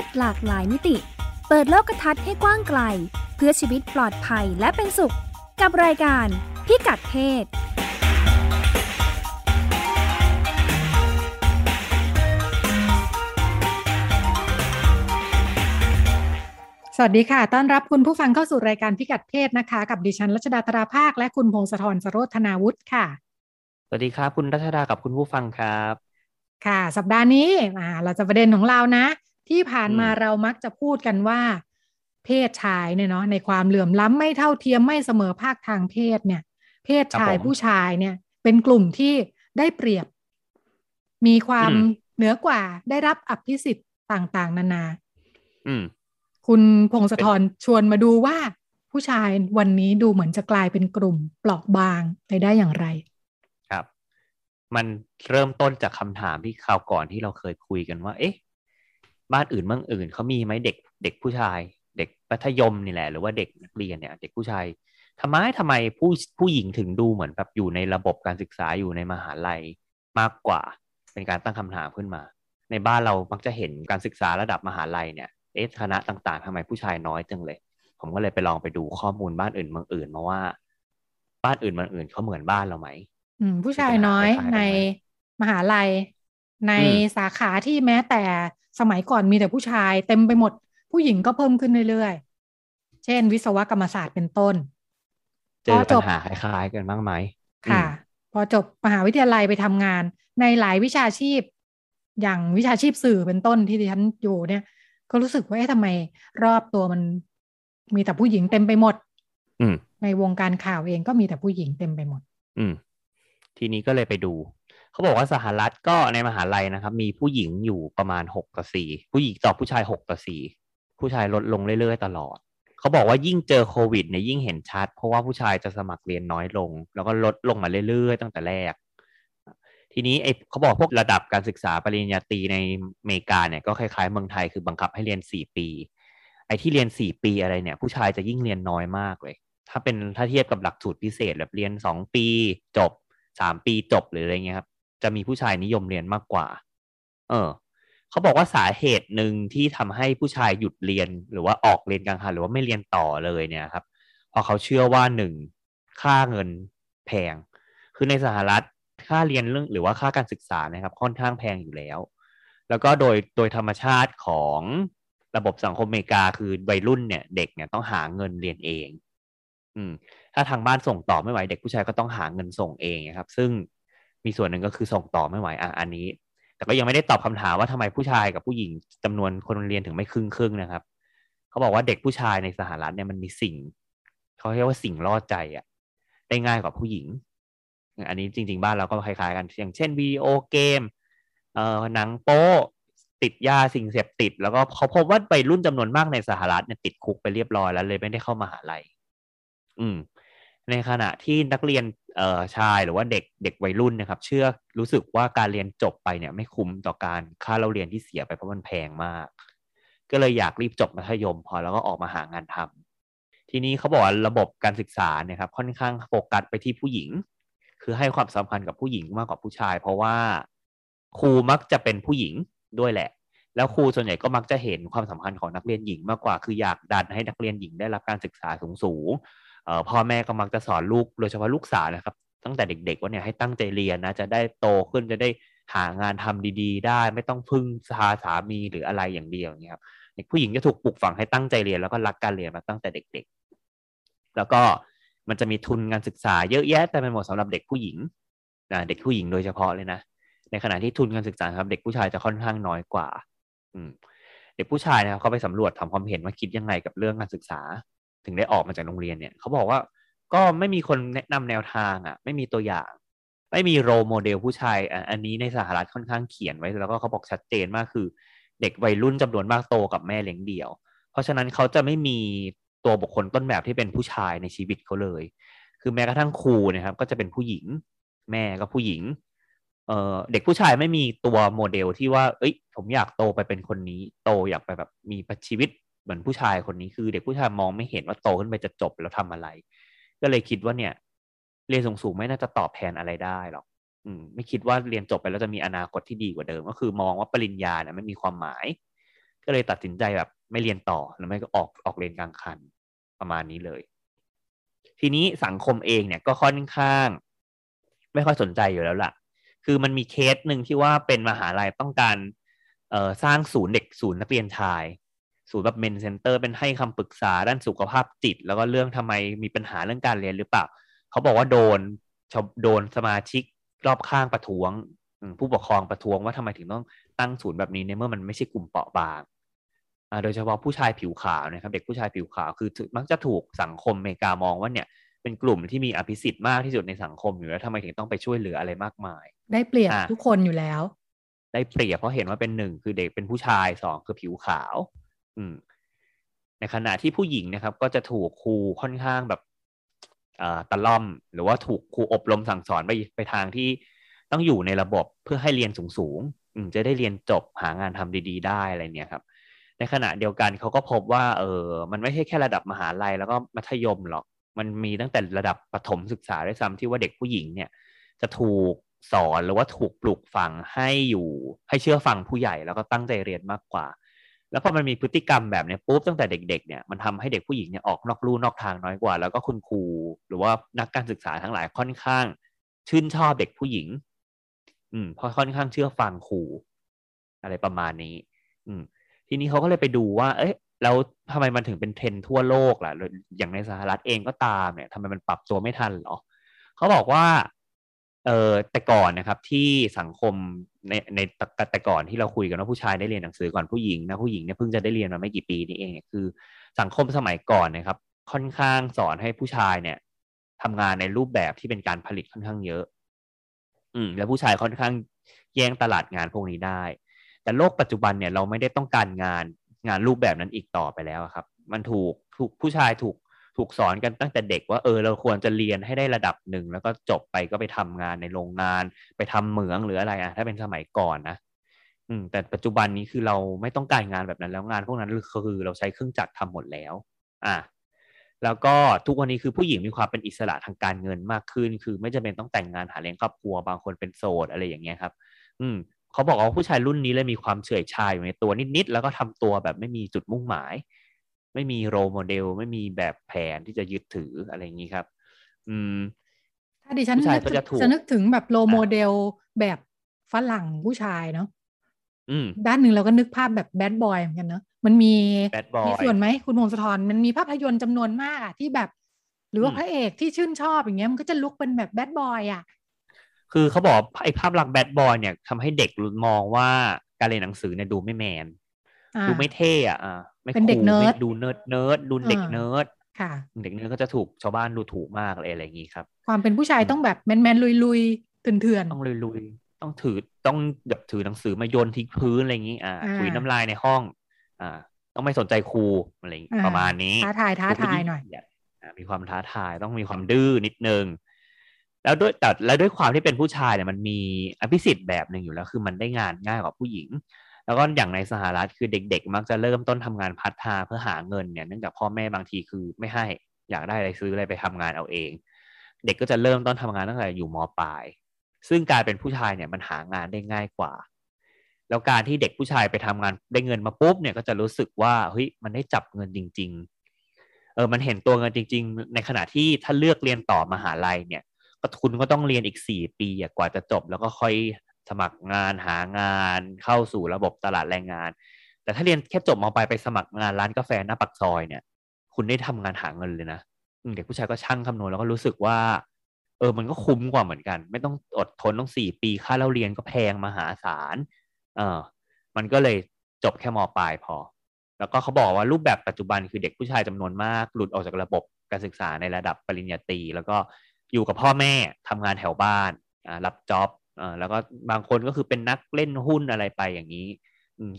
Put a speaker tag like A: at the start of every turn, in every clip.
A: ศหลากหลายมิติ เปิดโลกทัศน์ให้กว้างไกล เพื่อชีวิตปลอดภัยและเป็นสุข กับรายการพิกัดเพศ
B: สวัสดีค่ะ ต้อนรับคุณผู้ฟังเข้าสู่รายการพิกัดเพศนะคะ กับดิฉันรัชดาธราภาค และคุณพงศธรสโรธนาวุฒิค่ะ
C: สวัสดีครับ คุณรัชดากับคุณผู้ฟังครับ
B: ค่ะ สัปดาห์นี้อ่าเราจะประเด็นของเรานะ ที่ผ่านมา
C: อืม
B: เรามักจะพูดกันว่า เพศชายเนี่ยเนาะในความเหลื่อมล้ำไม่เท่าเทียมไม่เสมอภาคทางเพศเนี่ย เพศชายผู้ชายเนี่ย เป็นกลุ่มที่ได้เปรียบ มีความเหนือกว่าได้รับอภิสิทธิ์ต่างๆ นานา
C: อืม
B: คุณพงศธรชวนมาดูว่าผู้ชายวันนี้ดูเหมือนจะกลายเป็นกลุ่มเปราะบางไปได้อย่างไร
C: ครับ มันเริ่มต้นจากคำถามที่คราวก่อนที่เราเคยคุยกันว่า เอ๊ะ บ้านอื่นเมืองอื่นเขามีไหมเด็กเด็กผู้ชาย เด็กมัธยมนี่แหละหรือว่าเด็กนักเรียนเนี่ยเด็กผู้ชายทำไมทำไมผู้ผู้หญิงถึงดูเหมือนแบบอยู่ในระบบการศึกษาอยู่ในมหาลัยมากกว่า เป็นการตั้งคำถามขึ้นมา ในบ้านเรามักจะเห็นการศึกษาระดับมหาลัยเนี่ยเอ๊ะคณะต่างๆทำไมผู้ชายน้อยจังเลย ผมก็เลยไปลองไปดูข้อมูลบ้านอื่นเมืองอื่นมาว่า บ้านอื่นเมืองอื่นเขาเหมือนบ้านเราไหม
B: อืมผู้ชายน้อย
C: คล้ายๆกันไหม
B: ในมหาลัย ใน
C: อืม
B: สาขาที่แม้แต่ สมัยก่อนมีแต่ผู้ชายเต็มไปหมด ผู้หญิงก็เพิ่มขึ้นเรื่อยๆ เช่น วิศวกรรมศาสตร์เป็นต้น
C: เจอ
B: พอจ
C: ปั
B: บ
C: ญหาคล้ายๆกันบ้างไหม
B: ค่ะ
C: อืม
B: พอจบมหาวิทยาลัยไปทำงาน ในหลายวิชาชีพ อย่างวิชาชีพสื่อเป็นต้นที่ดิฉันอยู่เนี่ย ก็รู้สึกว่าเอ๊ะทำไมรอบตัวมันมีแต่ผู้หญิงเต็มไปหมด
C: อืม
B: ในวงการข่าวเองก็มีแต่ผู้หญิงเต็มไปหมด
C: อืมทีนี้ก็เลยไปดู เขาบอกว่าสหรัฐก็ในมหาลัยนะครับ มีผู้หญิงอยู่ประมาณหกต่อสี่ผู้หญิงต่อผู้ชายหกต่อสี่ผู้ชายลดลงเรื่อยๆ ตลอด เขาบอกว่ายิ่งเจอโควิดเนี่ยยิ่งเห็นชัด เพราะว่าผู้ชายจะสมัครเรียนน้อยลง แล้วก็ลดลงมาเรื่อยๆ ตั้งแต่แรก ทีนี้ไอ้เขาบอกพวกระดับการศึกษาปริญญาตรีในอเมริกาเนี่ยก็คล้ายๆเมืองไทยคือบังคับให้เรียนสี่ปี ไอ้ที่เรียนสี่ปีอะไรเนี่ย ผู้ชายจะยิ่งเรียนน้อยมากเลย ถ้าเป็นถ้าเทียบกับหลักสูตรพิเศษแบบเรียนสองปีจบสามปีจบหรืออะไรเงี้ยครับ จะมีผู้ชายนิยมเรียนมากกว่า เออเขาบอกว่าสาเหตุหนึ่งที่ทำให้ผู้ชายหยุดเรียนหรือว่าออกเรียนกลางคันหรือว่าไม่เรียนต่อเลยเนี่ยครับเพราะเขาเชื่อว่าหนึ่งค่าเงินแพง คือในสหรัฐค่าเรียนเรื่องหรือว่าค่าการศึกษานะครับ ค่อนข้างแพงอยู่แล้ว แล้วก็โดยโดยธรรมชาติของระบบสังคมอเมริกาคือวัยรุ่นเนี่ยเด็กเนี่ยต้องหาเงินเรียนเอง อืม ถ้าทางบ้านส่งต่อไม่ไหวเด็กผู้ชายก็ต้องหาเงินส่งเองครับ ซึ่ง มีส่วนหนึ่งก็คือส่งต่อไม่ไหวอะอันนี้ แต่ก็ยังไม่ได้ตอบคำถามว่าทำไมผู้ชายกับผู้หญิงจำนวนคนเรียนถึงไม่ครึ่งครึ่งนะครับเขาบอกว่าเด็กผู้ชายในสหรัฐเนี่ยมันมีสิ่งเขาเรียกว่าสิ่งล่อใจอะได้ง่ายกว่าผู้หญิง อันนี้จริง ๆ บ้านเราก็คล้ายๆกันอย่างเช่นวิดีโอเกมเอ่อหนังโป๊ติดยาสิ่งเสพติด แล้วก็เขาพบว่าวัยรุ่นจำนวนมากในสหรัฐเนี่ยติดคุกไปเรียบร้อยแล้วเลยไม่ได้เข้ามาหาลัยอืม ในขณะที่นักเรียนเอ่อชายหรือว่าเด็กเด็กวัยรุ่นนะครับ เชื่อรู้สึกว่าการเรียนจบไปเนี่ยไม่คุ้มต่อการค่าเราเรียนที่เสียไปเพราะมันแพงมาก ก็เลยอยากรีบจบมัธยม พอแล้วก็ออกมาหางานทำทีนี้เขาบอกว่าระบบการศึกษาเนี่ยครับค่อนข้างโฟกัสไปที่ผู้หญิง คือให้ความสำคัญกับผู้หญิงมากกว่าผู้ชาย เพราะว่าครูมักจะเป็นผู้หญิงด้วยแหละ แล้วครูส่วนใหญ่ก็มักจะเห็นความสำคัญของนักเรียนหญิงมากกว่า คืออยากดันให้นักเรียนหญิงได้รับการศึกษาสูง พ่อแม่ก็มักจะสอนลูกโดยเฉพาะลูกสาวนะครับ ตั้งแต่เด็กๆว่าเนี่ยให้ตั้งใจเรียนนะจะได้โตขึ้นจะได้หางานทำดีๆ ได้ ไม่ต้องพึ่งสาสามีหรืออะไรอย่างเดียวอย่างเงี้ยครับเด็กผู้หญิงจะถูกปลูกฝังให้ตั้งใจเรียนแล้วก็รักการเรียนมาตั้งแต่เด็ก ๆ แล้วก็มันจะมีทุนการศึกษาเยอะแยะแต่เป็นหมดสำหรับเด็กผู้หญิงนะเด็กผู้หญิงโดยเฉพาะเลยนะในขณะที่ทุนการศึกษาครับ เด็กผู้ชายจะค่อนข้างน้อยกว่า อืม เด็กผู้ชายนะครับเขาไปสำรวจทำความเห็นว่าคิดยังไงกับเรื่องการศึกษา ถึงได้ออกมาจากโรงเรียนเนี่ยเขาบอกว่าก็ไม่มีคนแนะนำแนวทางอะ ไม่มีตัวอย่าง ไม่มี role model ผู้ชายอ,อันนี้ในสหรัฐค่อนข้างเขียนไว้ แล้วก็เขาบอกชัดเจนมากคือ เด็กวัยรุ่นจำนวนมากโตกับแม่เลี้ยงเดี่ยว เพราะฉะนั้นเขาจะไม่มีตัวบุคคลต้นแบบที่เป็นผู้ชายในชีวิตเขาเลย คือแม้กระทั่งครูนะครับ ก็จะเป็นผู้หญิง แม่ก็ผู้หญิง เด็กผู้ชายไม่มีตัวโมเดลที่ว่า เอ้ย ผมอยากโตไปเป็นคนนี้ โตอยากไปแบบมีชีวิต เหมือนผู้ชายคนนี้คือ เด็กผู้ชายมองไม่เห็นว่าโตขึ้นไปจะจบแล้วทำอะไร ก็เลยคิดว่าเนี่ยเรียนสูงๆไม่น่าจะตอบแทนอะไรได้หรอกอืมไม่คิดว่าเรียนจบไปแล้วจะมีอนาคตที่ดีกว่าเดิม ก็คือมองว่าปริญญาเนี่ยไม่มีความหมาย ก็เลยตัดสินใจแบบไม่เรียนต่อหรือไม่ก็ออกออกเรียนกลางคันประมาณนี้เลย ทีนี้สังคมเองเนี่ยก็ค่อนข้าง ไม่ค่อยสนใจอยู่แล้วล่ะ คือมันมีเคสหนึ่งที่ว่าเป็นมหาลัยต้องการเอ่อสร้างศูนย์เด็กศูนย์นักเรียนชาย ศูนย์แบบ men center เป็นให้คำปรึกษาด้านสุขภาพจิต แล้วก็เรื่องทำไมมีปัญหาเรื่องการเรียนหรือเปล่า เขาบอกว่าโดนชาวโดนสมาชิกรอบข้างประท้วง ผู้ปกครองประท้วงว่าทำไมถึงต้องตั้งศูนย์แบบนี้ในเมื่อมันไม่ใช่กลุ่มเปราะบางโดยเฉพาะผู้ชายผิวขาวนะครับเด็กผู้ชายผิวขาวคือมักจะถูกสังคมอเมริกามองว่าเนี่ยเป็นกลุ่มที่มีอภิสิทธิ์มากที่สุดในสังคมอยู่แล้วทำไมถึงต้องไปช่วยเหลืออะไรมากมาย
B: ได้เปรียบทุกคนอยู่แล้ว
C: ได้เปรียบเพราะเห็นว่าเป็นหนึ่งคือเด็กเป็นผู้ชายสองคือผิวขาว อืม ในขณะที่ผู้หญิงนะครับ ก็จะถูกครูค่อนข้างแบบตะล่อม หรือว่าถูกครูอบรมสั่งสอนไปไปทางที่ต้องอยู่ในระบบเพื่อให้เรียนสูงๆจะได้เรียนจบหางานทำดี ๆ ได้อะไรเนี่ยครับ ในขณะเดียวกันเขาก็พบว่า เออ มันไม่ใช่แค่ระดับมหาลัยแล้วก็มัธยมหรอก มันมีตั้งแต่ระดับประถมศึกษาด้วยซ้ำที่ว่าเด็กผู้หญิงเนี่ย จะถูกสอนหรือว่าถูกปลูกฝังให้อยู่ให้เชื่อฟังผู้ใหญ่แล้วก็ตั้งใจเรียนมากกว่า แล้วพอมันมีพฤติกรรมแบบนี้ปุ๊บตั้งแต่เด็ก ๆ เนี่ยมันทำให้เด็กผู้หญิงเนี่ยออกนอกลู่นอกทางน้อยกว่า แล้วก็คุณครูหรือว่านักการศึกษาทั้งหลายค่อนข้าง ชื่นชอบเด็กผู้หญิง อืมเพราะค่อนข้างเชื่อฟังครูอะไรประมาณนี้ อืม ทีนี้เขาก็เลยไปดูว่า เอ๊ะแล้วทำไมมันถึงเป็นเทรนทั่วโลกล่ะ อย่างในสหรัฐเองก็ตามเนี่ยทำไมมันปรับตัวไม่ทันหรอเขาบอกว่า เออแต่ก่อนนะครับที่สังคมในในแต่ก่อนที่เราคุยกันว่าผู้ชายได้เรียนหนังสือก่อนผู้หญิงนะผู้หญิงเนี่ยเพิ่งจะได้เรียนมาไม่กี่ปีนี่เองคือ สังคมสมัยก่อนนะครับ ค่อนข้างสอนให้ผู้ชายเนี่ยทำงานในรูปแบบที่เป็นการผลิตค่อนข้างเยอะ อืม แล้วผู้ชายค่อนข้างแย่งตลาดงานพวกนี้ได้ แต่โลกปัจจุบันเนี่ยเราไม่ได้ต้องการงานงานรูปแบบนั้นอีกต่อไปแล้วครับ มันถูกถูกผู้ชายถูก ถูกสอนกันตั้งแต่เด็กว่าเออเราควรจะเรียนให้ได้ระดับหนึ่งแล้วก็จบไปก็ไปทำงานในโรงงาน ไปทำเหมืองหรืออะไรอะถ้าเป็นสมัยก่อนนะอืมแต่ปัจจุบันนี้คือเราไม่ต้องการงานแบบนั้นแล้วงานพวกนั้นคือเราใช้เครื่องจักรทำหมดแล้ว อะแล้วก็ทุกวันนี้คือผู้หญิงมีความเป็นอิสระทางการเงินมากขึ้น คือไม่จำเป็นต้องแต่งงานหาเลี้ยงครอบครัวบางคนเป็นโสดอะไรอย่างเงี้ยครับ อืมเขาบอกว่าผู้ชายรุ่นนี้เลยมีความเฉื่อยชาอยู่ในตัวนิดๆแล้วก็ทำตัวแบบไม่มีจุดมุ่งหมาย ไม่มี role model ไม่มีแบบแผนที่จะยึดถืออะไรอย่างนี้ครับ อืม
B: ถ้าดิฉันนึกจะนึกถึงแบบ role model แบบฝรั่งผู้ชายเนาะด้านหนึ่งเราก็นึกภาพแบบ bad boy เหมือนกันเนาะมันมีมีส่วนไหมคุณพงศธรมันมีภาพยนตร์จำนวนมากอะที่แบบ หรือว่าพระเอกที่ชื่นชอบอย่างเงี้ยมันก็จะ look เป็นแบบ bad boy อะ
C: คือเขาบอกไอ้ภาพลักษณ์ bad boy เนี่ยทำให้เด็กมองว่าการเรียนหนังสือเนี่ยดูไม่แมน ดูไม่เท่อะอ่า
B: เป็นเด็กเนิร์ด
C: ดู nerd nerd ดูเด็กเนิร์ด
B: ค่ะ
C: เด็กเนิร์ดก็จะถูกชาวบ้านดูถูกมากอะไรอะไรอย่างนี้ครับ
B: ความเป็นผู้ชายต้องแบบแมนแมนลุยลุยเถื่อนเถื่อน
C: ต้องลุยลุยต้องถือต้องแบบถือหนังสือมาโยนทิ้งพื้นอะไรอย่างนี้อ่าถุยน้ำลายในห้อง อ่า ต้องไม่สนใจครูอะไรประมาณนี้
B: ท้าทายท้าทายหน่อย
C: มีความท้าทายต้องมีความดื้อนิดนึงแล้วด้วยแต่แล้วด้วยความที่เป็นผู้ชายเนี่ยมันมีอภิสิทธิ์แบบหนึ่งอยู่แล้ว คือมันได้งานง่ายกว่าผู้หญิง แล้วก็อย่างในสหรัฐคือเด็ก ๆ มักจะเริ่มต้นทำงานพัฒนาเพื่อหาเงินเนี่ยเนื่องจากพ่อแม่บางทีคือไม่ให้อยากได้อะไรซื้ออะไรไปทำงานเอาเอง เด็กก็จะเริ่มต้นทำงานตั้งแต่อยู่มปลาย ซึ่งการเป็นผู้ชายเนี่ยมันหางานได้ง่ายกว่า แล้วการที่เด็กผู้ชายไปทำงานได้เงินมาปุ๊บเนี่ยก็จะรู้สึกว่าเฮ้ยมันได้จับเงินจริง ๆ เออมันเห็นตัวเงินจริง ๆ ในขณะที่ถ้าเลือกเรียนต่อมหาลัยเนี่ยก็คุณก็ต้องเรียนอีกสี่ปีกว่าจะจบ แล้วก็ค่อย สมัครงานหางานเข้าสู่ระบบตลาดแรงงาน แต่ถ้าเรียนแค่จบมปลายไปสมัครงานร้านกาแฟหน้าปักซอยเนี่ย คุณได้ทำงานหาเงินเลยนะเด็กผู้ชายก็ช่างคำนวณแล้วก็รู้สึกว่า เออมันก็คุ้มกว่าเหมือนกัน ไม่ต้องอดทนต้องสี่ปีค่าเราเรียนก็แพงมหาศาลเออมันก็เลยจบแค่ม.ปลายพอ แล้วก็เขาบอกว่ารูปแบบปัจจุบันคือเด็กผู้ชายจำนวนมาก หลุดออกจากระบบการศึกษาในระดับปริญญาตรีแล้วก็อยู่กับพ่อแม่ทำงานแถวบ้านรับจ็อบ อ่าแล้วก็บางคนก็คือเป็นนักเล่นหุ้นอะไรไปอย่างนี้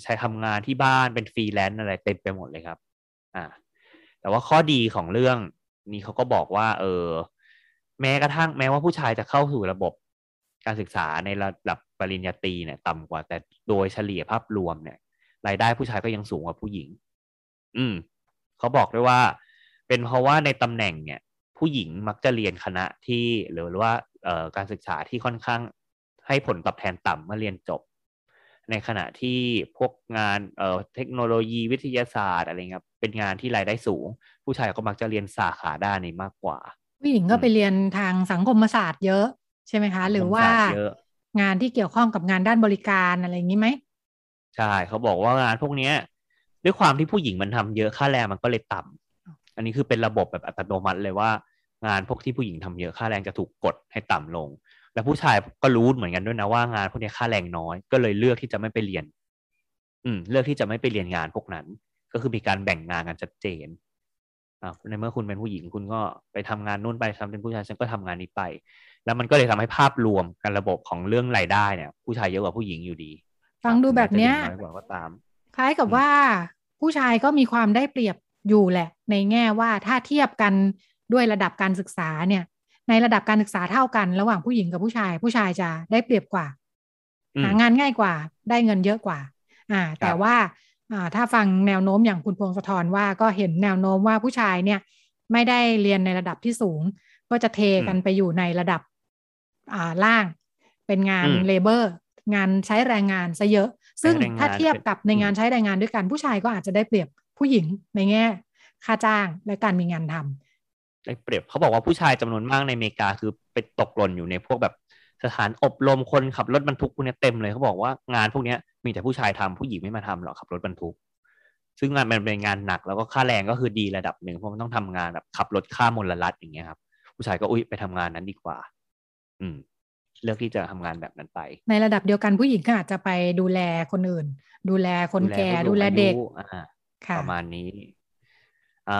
C: ใช้ทำงานที่บ้านเป็นฟรีแลนซ์อะไรเต็มไปหมดเลยครับ อ่า แต่ว่าข้อดีของเรื่องนี้เขาก็บอกว่า เออ แม้กระทั่งแม้ว่าผู้ชายจะเข้าสู่ระบบการศึกษาในระดับปริญญาตรีเนี่ย ต่ำกว่า แต่โดยเฉลี่ยภาพรวมเนี่ย รายได้ผู้ชายก็ยังสูงกว่าผู้หญิง อืมเขาบอกด้วยว่า เป็นเพราะว่าในตำแหน่งเนี่ย ผู้หญิงมักจะเรียนคณะที่หรือว่าเอ่อการศึกษาที่ค่อนข้าง ให้ผลตอบแทนต่ำเมื่อเรียนจบ ในขณะที่พวกงานเอ่อเทคโนโลยีวิทยาศาสตร์อะไรเงี้ยเป็นงานที่รายได้สูง ผู้ชายก็มักจะเรียนสาขาด้านนี้มากกว่า
B: ผู้หญิงก็ไปเรียนทางสังคมศาสตร์เยอะใช่ไหมคะ หรือว่างานที่เกี่ยวข้องกับงานด้านบริการอะไรอย่างนี้ไหม
C: ใช่เขาบอกว่างานพวกเนี้ยด้วยความที่ผู้หญิงมันทำเยอะค่าแรงมันก็เลยต่ำอันนี้คือเป็นระบบแบบอัตโนมัติเลยว่า งานพวกที่ผู้หญิงทำเยอะค่าแรงจะถูกกดให้ต่ำลง และผู้ชายก็รู้เหมือนกันด้วยนะว่างานพวกนี้ค่าแรงน้อย ก็เลยเลือกที่จะไม่ไปเรียน อืม เลือกที่จะไม่ไปเรียนงานพวกนั้น ก็คือมีการแบ่งงานกันชัดเจนอ่าในเมื่อคุณเป็นผู้หญิงคุณก็ไปทำงานนู่นไปทำเป็นผู้ชายฉันก็ทำงานนี้ไป แล้วมันก็เลยทำให้ภาพรวมการระบบของเรื่องรายได้เนี่ย ผู้ชายเยอะกว่าผู้หญิงอยู่ดี
B: ฟังดูแบบเนี้ย
C: น้อยกว่าก็ตาม
B: คล้ายกับว่าผู้ชายก็มีความได้เปรียบอยู่แหละ ในแง่ว่าถ้าเทียบกันด้วยระดับการศึกษาเนี่ย ในระดับการศึกษาเท่ากันระหว่างผู้หญิงกับผู้ชาย ผู้ชายจะได้เปรียบกว่าหางานง่ายกว่าได้เงินเยอะกว่า อ่า แต่ว่าอ่าถ้าฟังแนวโน้มอย่างคุณพงศธรว่าก็เห็นแนวโน้มว่าผู้ชายเนี่ย ไม่ได้เรียนในระดับที่สูง ก็จะเทกันไปอยู่ในระดับอ่าล่าง เป็นงานเลเบอร์ งานใช้แรงงานซะเยอะ ซึ่งถ้าเทียบกับในงานใช้แรงงานด้วยกันผู้ชายก็อาจจะได้เปรียบผู้หญิงในแง่ ค่าจ้างและการมีงานทำ
C: ได้เปรียบเขาบอกว่าผู้ชายจำนวนมากในอเมริกาคือไปตกหล่นอยู่ในพวกแบบสถานอบรมคนขับรถบรรทุกพวกนี้เต็มเลยเขาบอกว่างานพวกนี้มีแต่ผู้ชายทำผู้หญิงไม่มาทำหรอกขับรถบรรทุก ซึ่งงานมันเป็นงานหนักแล้วก็ค่าแรงก็คือดีระดับหนึ่งเพราะมันต้องทำงานแบบขับรถข้ามมลรัฐอย่างเงี้ยครับ ผู้ชายก็อุ้ยไปทำงานนั้นดีกว่า อืม เลือกที่จะทำงานแบบนั้นไป
B: ในระดับเดียวกันผู้หญิงก็อาจจะไปดูแลคนอื่น ดูแลคนแก่ดูแลเด็ก
C: ประมาณนี้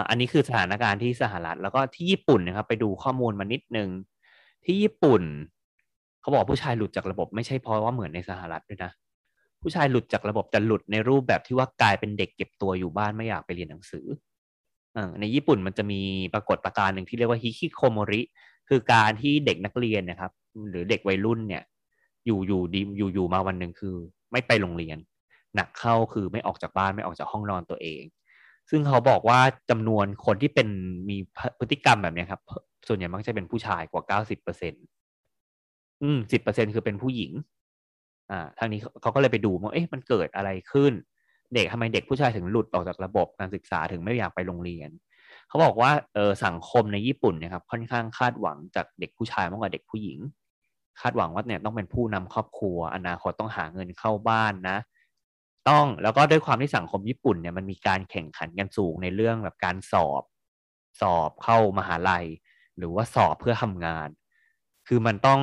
C: อันนี้คือสถานการณ์ที่สหรัฐ แล้วก็ที่ญี่ปุ่นนะครับ ไปดูข้อมูลมานิดนึง ที่ญี่ปุ่น เขาบอกผู้ชายหลุดจากระบบไม่ใช่เพราะว่าเหมือนในสหรัฐด้วยนะผู้ชายหลุดจากระบบแต่หลุดในรูปแบบที่ว่ากลายเป็นเด็กเก็บตัวอยู่บ้านไม่อยากไปเรียนหนังสือในญี่ปุ่นมันจะมีปรากฏประการหนึ่งที่เรียกว่าฮิคิโคโมริคือการที่เด็กนักเรียนนะครับ หรือเด็กวัยรุ่นเนี่ย อยู่อยู่ดีอยู่อยู่มาวันหนึ่งคือ ไม่ไปโรงเรียน หนักเข้าคือไม่ออกจากบ้านไม่ออกจากห้องนอนตัวเอง ซึ่งเขาบอกว่าจำนวนคนที่เป็นมีพฤติกรรมแบบนี้ครับ ส่วนใหญ่มักจะเป็นผู้ชายกว่าเก้าสิบเปอร์เซ็นอืมสิบเปอร์เซ็นคือเป็นผู้หญิง อ่าทางนี้เขาก็เลยไปดูว่าเอ๊ะมันเกิดอะไรขึ้น เด็กทำไมเด็กผู้ชายถึงหลุดออกจากระบบการศึกษาถึงไม่อยากไปโรงเรียน เขาบอกว่าเออสังคมในญี่ปุ่นนี่ยครับ ค่อนข้างคาดหวังจากเด็กผู้ชายมากกว่าเด็กผู้หญิง คาดหวังว่าเนี่ยต้องเป็นผู้นำครอบครัว อนาคตต้องหาเงินเข้าบ้านนะ ต้องแล้วก็ด้วยความที่สังคมญี่ปุ่นเนี่ยมันมีการแข่งขันกันสูงในเรื่องแบบการสอบสอบเข้ามหาลัย หรือว่าสอบเพื่อทำงาน คือมันต้อง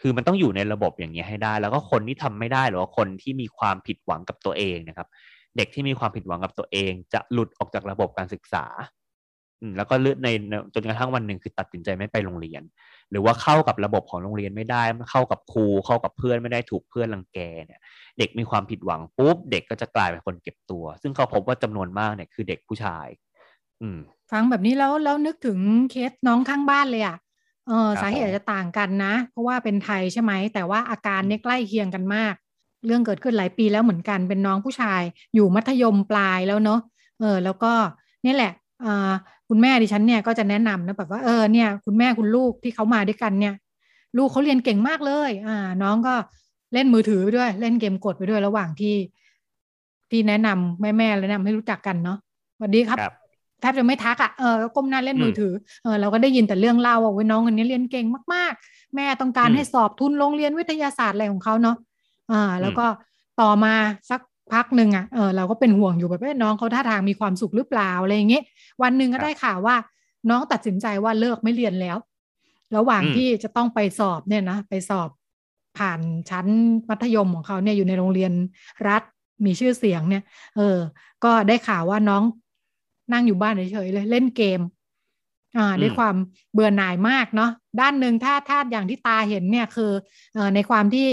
C: คือมันต้องอยู่ในระบบอย่างนี้ให้ได้ แล้วก็คนที่ทำไม่ได้หรือว่าคนที่มีความผิดหวังกับตัวเองนะครับ เด็กที่มีความผิดหวังกับตัวเอง จะหลุดออกจากระบบการศึกษาแล้วก็เลือกในจนกระทั่งวันหนึ่งคือตัดสินใจไม่ไปโรงเรียน หรือว่าเข้ากับระบบของโรงเรียนไม่ได้เข้ากับครูเข้ากับเพื่อนไม่ได้ถูกเพื่อนรังแกเนี่ยเด็กมีความผิดหวังปุ๊บเด็กก็จะกลายเป็นคนเก็บตัว ซึ่งเขาพบว่าจำนวนมากเนี่ยคือเด็กผู้ชาย อืม
B: ฟังแบบนี้แล้วแล้วนึกถึงเคสน้องข้างบ้านเลยอะเออสาเหตุจะต่างกันนะ เพราะว่าเป็นไทยใช่ไหม แต่ว่าอาการเนี่ยใกล้เคียงกันมาก เรื่องเกิดขึ้นหลายปีแล้วเหมือนกันเป็นน้องผู้ชายอยู่มัธยมปลายแล้วเนาะเออแล้วก็นี่แหละ คุณแม่ดิฉันเนี่ยก็จะแนะนำนะแบบว่าเออเนี่ย คุณแม่คุณลูกที่เขามาด้วยกันเนี่ย ลูกเขาเรียนเก่งมากเลย อ่า น้องก็เล่นมือถือไปด้วย เล่นเกมกดไปด้วยระหว่างที่ ที่แนะนำแม่แม่แล้วนะให้รู้จักกันเนาะสวัสดีครับแทบจะไม่ทักอะ่ะเออก้มหน้าเล่นมือถือเออเราก็ได้ยินแต่เรื่องเล่าว่าน้องคนนี้เรียนเก่งมากๆ แม่ต้องการให้สอบทุนโรงเรียนวิทยาศาสตร์อะไรของเขาเนาะอ่า แล้วก็ต่อมาสัก พักหนึ่งอะเออเราก็เป็นห่วงอยู่แบบน้องเขาท่าทางมีความสุขหรือเปล่าอะไรอย่างเงี้ยวันหนึ่งก็ได้ข่าวว่า น้องตัดสินใจว่าเลิกไม่เรียนแล้ว ระหว่างที่จะต้องไปสอบเนี่ยนะไปสอบผ่านชั้นมัธยมของเขาเนี่ยอยู่ในโรงเรียนรัฐมีชื่อเสียงเนี่ย เออ ก็ได้ข่าวว่าน้องนั่งอยู่บ้านเฉยๆเลยเล่นเกม อ่า ด้วยความเบื่อหน่ายมากเนาะด้านหนึ่งถ้าถ้าอย่างที่ตาเห็นเนี่ยคือ เอ่อในความที่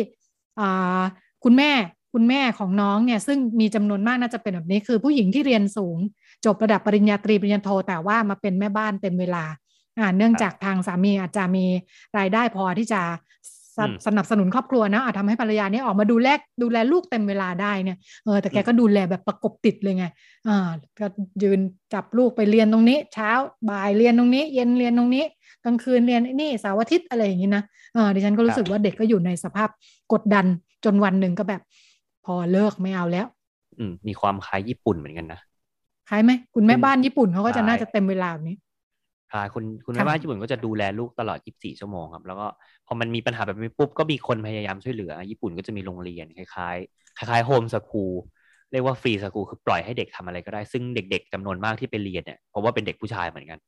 B: อ่าคุณแม่ คุณแม่ของน้องเนี่ยซึ่งมีจำนวนมากน่าจะเป็นแบบนี้ คือผู้หญิงที่เรียนสูง จบระดับปริญญาตรีปริญญาโท แต่ว่ามาเป็นแม่บ้านเต็มเวลาอ่าเนื่องจากทางสามีอาจจะมีรายได้พอที่จะสนับสนุนครอบครัวนะอาจทำให้ภรรยาเนี่ยออกมาดูแลดูแลลูกเต็มเวลาได้เนี่ยเออแต่แกก็ดูแลแบบประกบติดเลยไงอ่าก็ยืนจับลูกไปเรียนตรงนี้ เช้าบ่ายเรียนตรงนี้ เย็นเรียนตรงนี้กลางคืนเรียนนี่เสาร์อาทิตย์อะไรอย่างนี้นะอ่าดิฉันก็รู้สึกว่าเด็กก็อยู่ในสภาพกดดันจนวันหนึ่งก็แบบ พอเลิกไม่เอาแล้ว
C: อืม มีความคล้ายญี่ปุ่นเหมือนกันนะ
B: คล้ายไหมคุณแม่บ้านญี่ปุ่นเขาก็จะน่าจะเต็มเวลาแบบนี้
C: ใช่คุณคุณแม่บ้านญี่ปุ่นก็จะดูแลลูกตลอด 24 ชั่วโมงครับ แล้วก็พอมันมีปัญหาแบบนี้ปุ๊บก็มีคนพยายามช่วยเหลือ ญี่ปุ่นก็จะมีโรงเรียนคล้ายๆคล้ายๆ home school เรียกว่า free school คือปล่อยให้เด็กทำอะไรก็ได้ ซึ่งเด็ก ๆจำนวนมากที่ไปเรียนเนี่ยเพราะว่าเป็นเด็กผู้ชายเหมือนกัน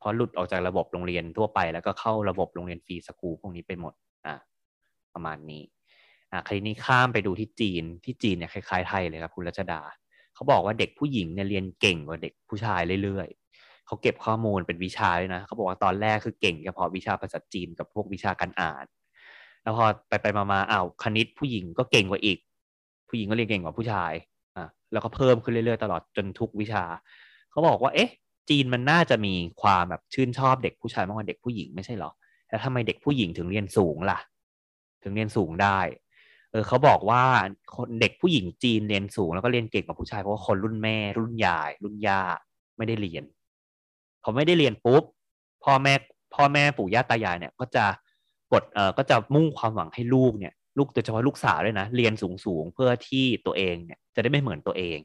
C: พอหลุดออกจากระบบโรงเรียนทั่วไปแล้วก็เข้าระบบโรงเรียน free school พวกนี้ไปหมด อะ ประมาณนี้ อะครนี้ข้ามไปดูที่จีนที่จีนเนี่ยคล้ายๆไทยเลยครับคุณรัชดาเขาบอกว่าเด็กผู้หญิงเนี่ยเรียนเก่งกว่าเด็กผู้ชายเรื่อยๆเขาเก็บข้อมูลเป็นวิชาเลยนะเขาบอกว่าตอนแรกคือเก่งเฉพาะวิชาภาษาจีนกับพวกวิชาการอ่าน แล้วพอไปไปมาๆอ้าวคณิตผู้หญิงก็เก่งกว่าอีก ผู้หญิงก็เรียนเก่งกว่าผู้ชายอะแล้วก็เพิ่มขึ้นเรื่อยๆตลอดจนทุกวิชาเขาบอกว่าเอ๊ะจีนมันน่าจะมีความแบบชื่นชอบเด็กผู้ชายมากกว่าเด็กผู้หญิงไม่ใช่หรอ แล้วทำไมเด็กผู้หญิงถึงเรียนสูงล่ะ ถึงเรียนสูงได้ เออเขาบอกว่าคนเด็กผู้หญิงจีนเรียนสูงแล้วก็เรียนเก่งกว่าผู้ชายเพราะว่าคนรุ่นแม่ รุ่นยาย รุ่นย่าไม่ได้เรียนพอไม่ได้เรียนปุ๊บพ่อแม่พ่อแม่ปู่ย่าตายายเนี่ย ก็จะกดเอ่อก็จะมุ่งความหวังให้ลูกเนี่ย ลูกโดยเฉพาะลูกสาวด้วยนะเรียนสูงสูงเพื่อที่ตัวเองเนี่ยจะได้ไม่เหมือนตัวเอง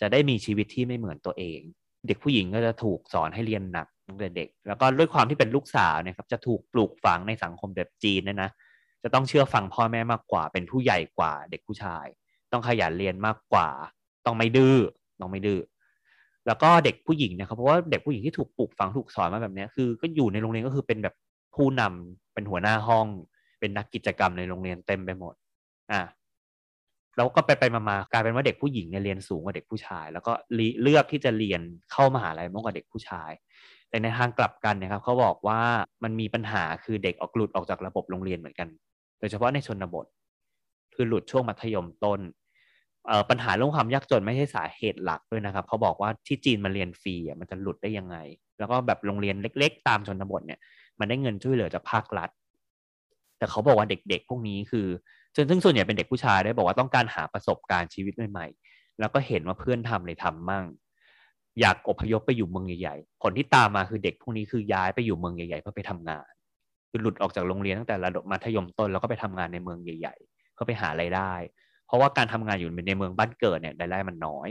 C: จะได้มีชีวิตที่ไม่เหมือนตัวเอง เด็กผู้หญิงก็จะถูกสอนให้เรียนหนักตั้งแต่เด็ก แล้วก็ด้วยความที่เป็นลูกสาวเนี่ยครับจะถูกปลูกฝังในสังคมแบบจีนนะนะ จะต้องเชื่อฟังพ่อแม่มากกว่า เป็นผู้ใหญ่กว่าเด็กผู้ชาย ต้องขยันเรียนมากกว่า ต้องไม่ดื้อต้องไม่ดื้อแล้วก็เด็กผู้หญิงนะครับเพราะว่าเด็กผู้หญิงที่ถูกปลูกฝังถูกสอนมาแบบนี้คือ ก็อยู่ในโรงเรียนก็คือเป็นแบบผู้นำเป็นหัวหน้าห้อง เป็นนักกิจกรรมในโรงเรียนเต็มไปหมด อะแล้วก็ไปไปมากลายเป็นว่าเด็กผู้หญิงเนี่ยเรียนสูงกว่าเด็กผู้ชาย แล้วก็เลือกที่จะเรียนเข้ามหาลัยมากกว่าเด็กผู้ชาย แต่ในทางกลับกันนะครับเขาบอกว่ามันมีปัญหาคือเด็กออกหลุดออกจากระบบโรงเรียนเหมือนกัน โดยเฉพาะในชนบท คือหลุดช่วงมัธยมต้นปัญหาเรื่องความยากจนไม่ใช่สาเหตุหลักด้วยนะครับเขาบอกว่าที่จีนมาเรียนฟรีมันจะหลุดได้ยังไง แล้วก็แบบโรงเรียนเล็ก ๆ ตามชนบทเนี่ย มันได้เงินช่วยเหลือจากภาครัฐ แต่เขาบอกว่าเด็กๆ พวกนี้คือซึ่งส่วนใหญ่เป็นเด็กผู้ชายได้บอกว่าต้องการหาประสบการณ์ชีวิตใหม่ๆ แล้วก็เห็นว่าเพื่อนทำเลยทำมั่ง อยากอพยพไปอยู่เมืองใหญ่ๆ ผลที่ตามมาคือเด็กพวกนี้คือย้ายไปอยู่เมืองใหญ่ๆเพื่อไปทำงาน คือหลุดออกจากโรงเรียนตั้งแต่ระดับมัธยมต้นแล้วก็ไปทำงานในเมืองใหญ่ ๆ เพื่อไปหาไรายได้ เพราะว่าการทำงานอยู่ในเมืองบ้านเกิดเนี่ยรายได้มันน้อย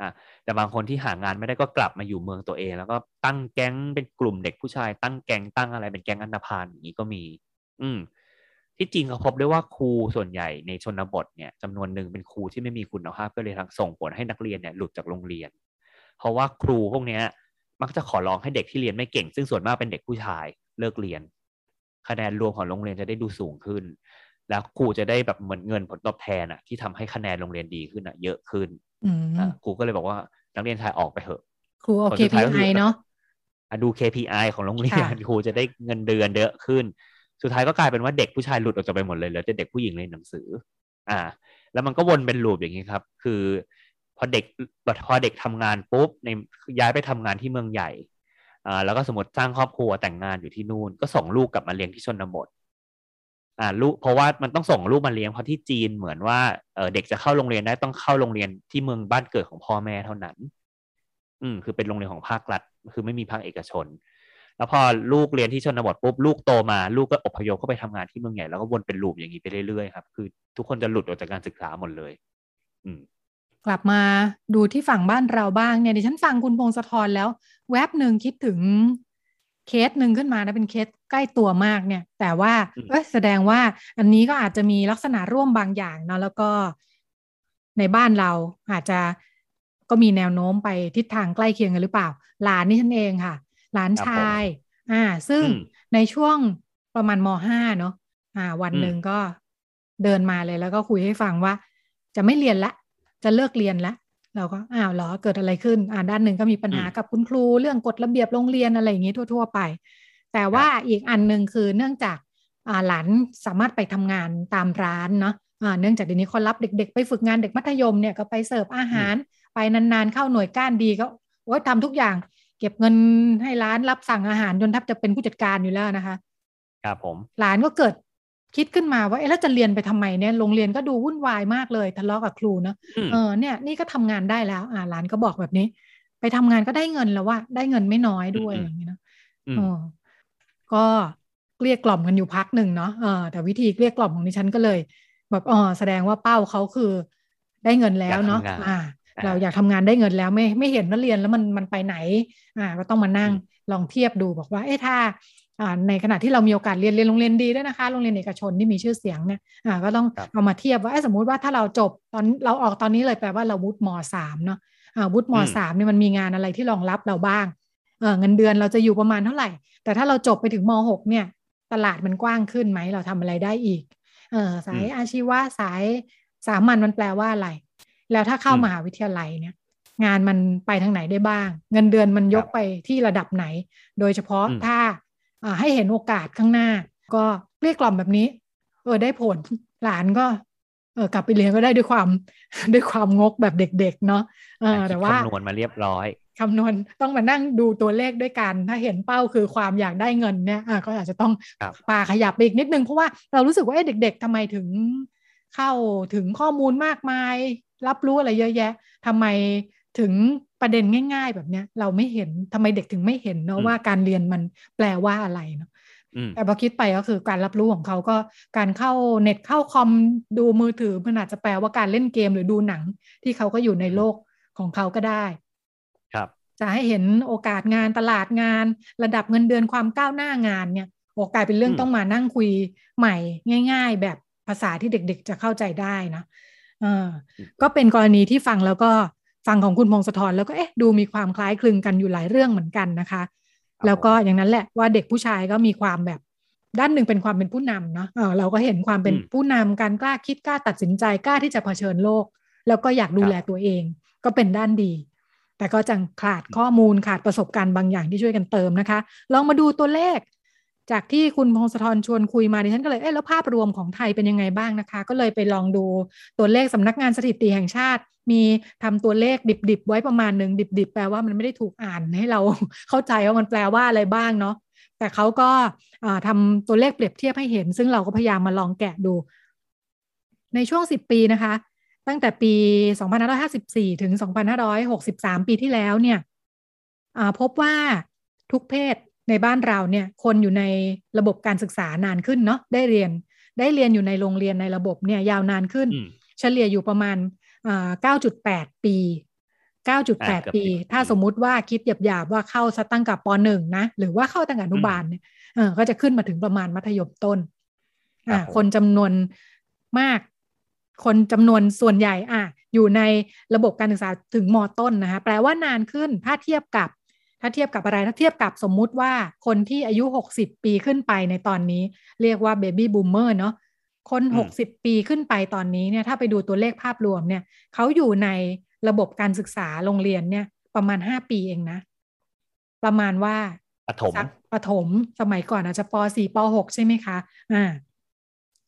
C: อะแต่บางคนที่หางานไม่ได้ก็กลับมาอยู่เมืองตัวเอง แล้วก็ตั้งแก๊งเป็นกลุ่มเด็กผู้ชาย ตั้งแก๊งตั้งอะไรเป็นแก๊งอันธพาลอย่างนี้ก็มี อืมที่จริงเขาพบได้ว่าครูส่วนใหญ่ในชนบทเนี่ยจำนวนหนึ่งเป็นครูที่ไม่มีคุณภาพก็เลยทางส่งผลให้นักเรียนเนี่ยหลุดจากโรงเรียน เพราะว่าครูพวกนี้มักจะขอร้องให้เด็กที่เรียนไม่เก่ง ซึ่งส่วนมากเป็นเด็กผู้ชายเลิกเรียน คะแนนรวมของโรงเรียนจะได้ดูสูงขึ้น แล้วครูจะได้แบบเหมือนเงินผลตอบแทนอะที่ทำให้คะแนนโรงเรียนดีขึ้นอะเยอะขึ้นครูก็เลยบอกว่านักเรียนชายออกไปเถอะ
B: ครูเอา KPI เนาะ
C: ดู KPI ของโรงเรียนครูจะได้เงินเดือนเยอะขึ้น สุดท้ายก็กลายเป็นว่าเด็กผู้ชายหลุดออกจากไปหมดเลยแล้วจะเด็กผู้หญิงเรียนหนังสือ อ่า แล้วมันก็วนเป็นลูปอย่างนี้ครับ คือ พอเด็กพอเด็กทำงานปุ๊บในย้ายไปทำงานที่เมืองใหญ่ อ่าแล้วก็สมมติสร้างครอบครัวแต่งงานอยู่ที่นู่น ก็ส่งลูกกลับมาเลี้ยงที่ชนบทอ่าลูกเพราะว่ามันต้องส่งลูกมาเลี้ยงเพราะที่จีนเหมือนว่าเเด็กจะเข้าโรงเรียนได้ต้องเข้าโรงเรียนที่เมืองบ้านเกิดของพ่อแม่เท่านั้น อืมคือเป็นโรงเรียนของภาครัฐ คือไม่มีภาคเอกชน แล้วพอลูกเรียนที่ชนบทปุ๊บลูกโตมาลูกก็อพยพเข้าไปทำงานที่เมืองใหญ่แล้วก็วนเป็นลูปอย่างนี้ไปเรื่อยๆครับคือทุกคนจะหลุดออกจากการศึกษาหมดเลย อืม
B: กลับมาดูที่ฝั่งบ้านเราบ้างเนี่ยดิฉันฟังคุณพงศธรแล้ว แวบหนึ่งคิดถึงเคสหนึ่งขึ้นมานะเป็นเคสใกล้ตัวมากเนี่ย แต่ว่าเอ้แสดงว่าอันนี้ก็อาจจะมีลักษณะร่วมบางอย่างเนาะแล้วก็ในบ้านเราอาจจะก็มีแนวโน้มไปทิศทางใกล้เคียงกันหรือเปล่า หลานนี่ฉันเองค่ะ หลานชาย อ่า ซึ่งในช่วงประมาณมห้าเนาะอ่า วันหนึ่งก็เดินมาเลยแล้วก็คุยให้ฟังว่า จะไม่เรียนละ จะเลิกเรียนละเราก็อ้าวเหรอเกิดอะไรขึ้นอ่าด้านหนึ่งก็มีปัญหากับคุณครูเรื่องกฎระเบียบโรงเรียนอะไรอย่างนี้ทั่ว ๆ ไป แต่ว่าอีกอันหนึ่งคือเนื่องจากอ่าหลานสามารถไปทำงานตามร้านเนาะอ่าเนื่องจากเดี๋ยวนี้คนรับเด็ก ๆ ไปฝึกงานเด็กมัธยมเนี่ยก็ไปเสิร์ฟอาหารไปนานๆเข้าหน่วยก้านดีก็โอ้ยทำทุกอย่างเก็บเงินให้ร้านรับสั่งอาหารจนแทบจะเป็นผู้จัดการอยู่แล้วนะคะ
C: ครับผม
B: หลานก็เกิด คิดขึ้นมาว่าเอ๊ะแล้วจะเรียนไปทำไมเนี่ยโรงเรียนก็ดูวุ่นวายมากเลยทะเลาะกับครูเนาะเออเนี่ยนี่ก็ทำงานได้แล้ว อ่าหลานก็บอกแบบนี้ ไปทำงานก็ได้เงินแล้วว่า ได้เงินไม่น้อยด้วยอย่างนี้นะออก็เกลี้ยกล่อมกันอยู่พักหนึ่งเนาะเออแต่วิธีเกลี้ยกล่อมของดิฉันก็เลย แบบอ๋อแสดงว่าเป้าเขาคือได้เงินแล้วเนาะอ่า เราอยากทำงานได้เงินแล้วไม่ไม่เห็นว่าเรียนแล้วมันมันไปไหน อ่า ก็ต้องมานั่งลองเทียบดูบอกว่า เอ๊ะถ้าอ่า ในขณะที่เรามีโอกาสเรียนเรียนโรงเรียนดีด้วยนะคะ โรงเรียนเอกชนที่มีชื่อเสียงเนี่ยอ่าก็ต้องเอามาเทียบว่าสมมุติว่าถ้าเราจบตอนเราออกตอนนี้เลยแปลว่าเราวุฒิมสามเนาะอ่าวุฒิมสามเนี่ยมันมีงานอะไรที่รองรับเราบ้างเออเงินเดือนเราจะอยู่ประมาณเท่าไหร่ แต่ถ้าเราจบไปถึงมหกเนี่ย ตลาดมันกว้างขึ้นไหมเราทำอะไรได้อีกเออสายอาชีวะสายสามัญมันแปลว่าอะไร แล้วถ้าเข้ามหาวิทยาลัยเนี่ยงานมันไปทางไหนได้บ้าง เงินเดือนมันยกไปที่ระดับไหน โดยเฉพาะถ้า ให้เห็นโอกาสข้างหน้า ก็เรียกกล่อมแบบนี้ เออได้ผลหลานก็เออกลับไปเรียนก็ได้ด้วยความด้วยความงกแบบเด็ก ๆ เนาะเออแต่ว่า
C: คำนวณมาเรียบร้อย
B: คำนวณต้องมานั่งดูตัวเลขด้วยกัน ถ้าเห็นเป้าคือความอยากได้เงินเนี่ยก็อาจจะต้องปาขยับไปอีกนิดนึง เพราะว่าเรารู้สึกว่าเด็ก ๆทำไมถึงเข้าถึงข้อมูลมากมาย รับรู้อะไรเยอะแยะทำไมถึง ประเด็นง่าย ๆ แบบเนี้ย เราไม่เห็นทำไมเด็กถึงไม่เห็นเนาะว่าการเรียนมันแปลว่าอะไรเนาะแต่พอคิดไปก็คือการรับรู้ของเขาก็การเข้าเน็ตเข้าคอมดูมือถือมันอาจจะแปลว่าการเล่นเกมหรือดูหนัง ที่เขาก็อยู่ในโลกของเขาก็ได้
C: ครับ
B: จะให้เห็นโอกาสงานตลาดงาน ระดับเงินเดือนความก้าวหน้างานเนี่ยโอกาสเป็นเรื่องต้องมานั่งคุยใหม่ง่าย ๆ แบบภาษาที่เด็กๆจะเข้าใจได้นะเออก็เป็นกรณีที่ฟังแล้วก็ ฟังของคุณพงศธรแล้วก็เอ๊ะดูมีความคล้ายคลึงกันอยู่หลายเรื่องเหมือนกันนะคะ แล้วก็อย่างนั้นแหละว่าเด็กผู้ชายก็มีความแบบด้านหนึ่งเป็นความเป็นผู้นำเนาะเราก็เห็นความเป็นผู้นำการกล้าคิดกล้าตัดสินใจกล้าที่จะเผชิญโลก แล้วก็อยากดูแลตัวเอง ก็เป็นด้านดี แต่ก็จังขาดข้อมูลขาดประสบการณ์บางอย่างที่ช่วยกันเติมนะคะ ลองมาดูตัวเลข จากที่คุณพงศธรชวนคุยมาดิฉันก็เลยเอ๊ะแล้วภาพรวมของไทยเป็นยังไงบ้างนะคะ ก็เลยไปลองดูตัวเลขสำนักงานสถิติแห่งชาติ มีทำตัวเลขดิบๆไว้ประมาณหนึ่งดิบๆ แปลว่ามันไม่ได้ถูกอ่านให้เราเข้าใจว่ามันแปลว่าอะไรบ้างเนาะแต่เขาก็ทำตัวเลขเปรียบเทียบให้เห็น ซึ่งเราก็พยายามมาลองแกะดู ในช่วง 10 ปีนะคะ ตั้งแต่ปี 2554 ถึง 2563 ปีที่แล้วเนี่ยพบว่าทุกเพศ ในบ้านเราเนี่ยคนอยู่ในระบบการศึกษานานขึ้นเนาะได้เรียนได้เรียนอยู่ในโรงเรียนในระบบเนี่ยยาวนานขึ้น เฉลี่ยอยู่ประมาณเก้าจุดแปดปีเก้าจุดแปดปี ถ้าสมมุติว่าคิดหยาบๆว่าเข้าสตั้งกับปหนึ่งนะ หรือว่าเข้าตั้งอนุบาลเนี่ยเออก็จะขึ้นมาถึงประมาณมัธยมต้นอ่าคนจำนวนมาก คนจำนวนส่วนใหญ่อะอยู่ในระบบการศึกษาถึงมต้นนะคะแปลว่านานขึ้นถ้าเทียบกับ ถ้าเทียบกับอะไรถ้าเทียบกับสมมุติว่าคนที่อายุ 60 ปีขึ้นไปในตอนนี้ เรียกว่าเบบี้บูมเมอร์เนาะคน 60 ปีขึ้นไปตอนนี้เนี่ยถ้าไปดูตัวเลขภาพรวมเนี่ยเขาอยู่ในระบบการศึกษาโรงเรียนเนี่ยประมาณ 5 ปีเองนะ ประมาณว่า
C: ปฐม
B: ปฐมสมัยก่อนอาจจะป .4 ป .6 ใช่ไหมคะอ่า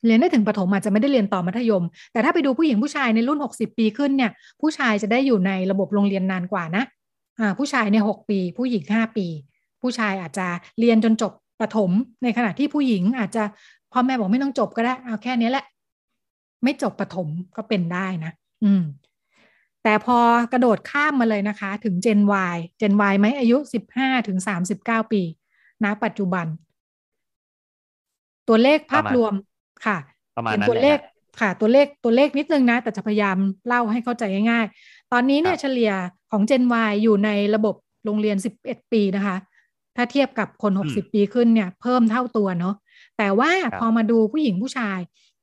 B: เรียนได้ถึงปฐมอาจจะไม่ได้เรียนต่อมัธยม แต่ถ้าไปดูผู้หญิงผู้ชายในรุ่น 60 ปีขึ้นเนี่ย ผู้ชายจะได้อยู่ในระบบโรงเรียนนานกว่านะอ่า ผู้ชายเนี่ยหกปี ผู้หญิงห้าปี ผู้ชายอาจจะเรียนจนจบประถม ในขณะที่ผู้หญิงอาจจะพ่อแม่บอกไม่ต้องจบก็ได้เอาแค่นี้แหละ ไม่จบประถมก็เป็นได้นะอืม แต่พอกระโดดข้ามมาเลยนะคะ ถึง Gen Y Gen Y ไหมอายุสิบห้าถึงสามสิบเก้าปีณปัจจุบัน ตัวเลขภาพรวมค่ะ
C: เป็น
B: ตัวเลขค่ะ ตัวเลขตัวเลขนิดนึงนะ แต่จะพยายามเล่าให้เข้าใจง่ายๆ ตอนนี้เนี่ยเฉลี่ย ของ Gen Y อยู่ในระบบโรงเรียน 11 ปีนะคะ ถ้าเทียบกับคน 60 ปีขึ้นเนี่ย เพิ่มเท่าตัวเนาะแต่ว่าพอมาดูผู้หญิงผู้ชาย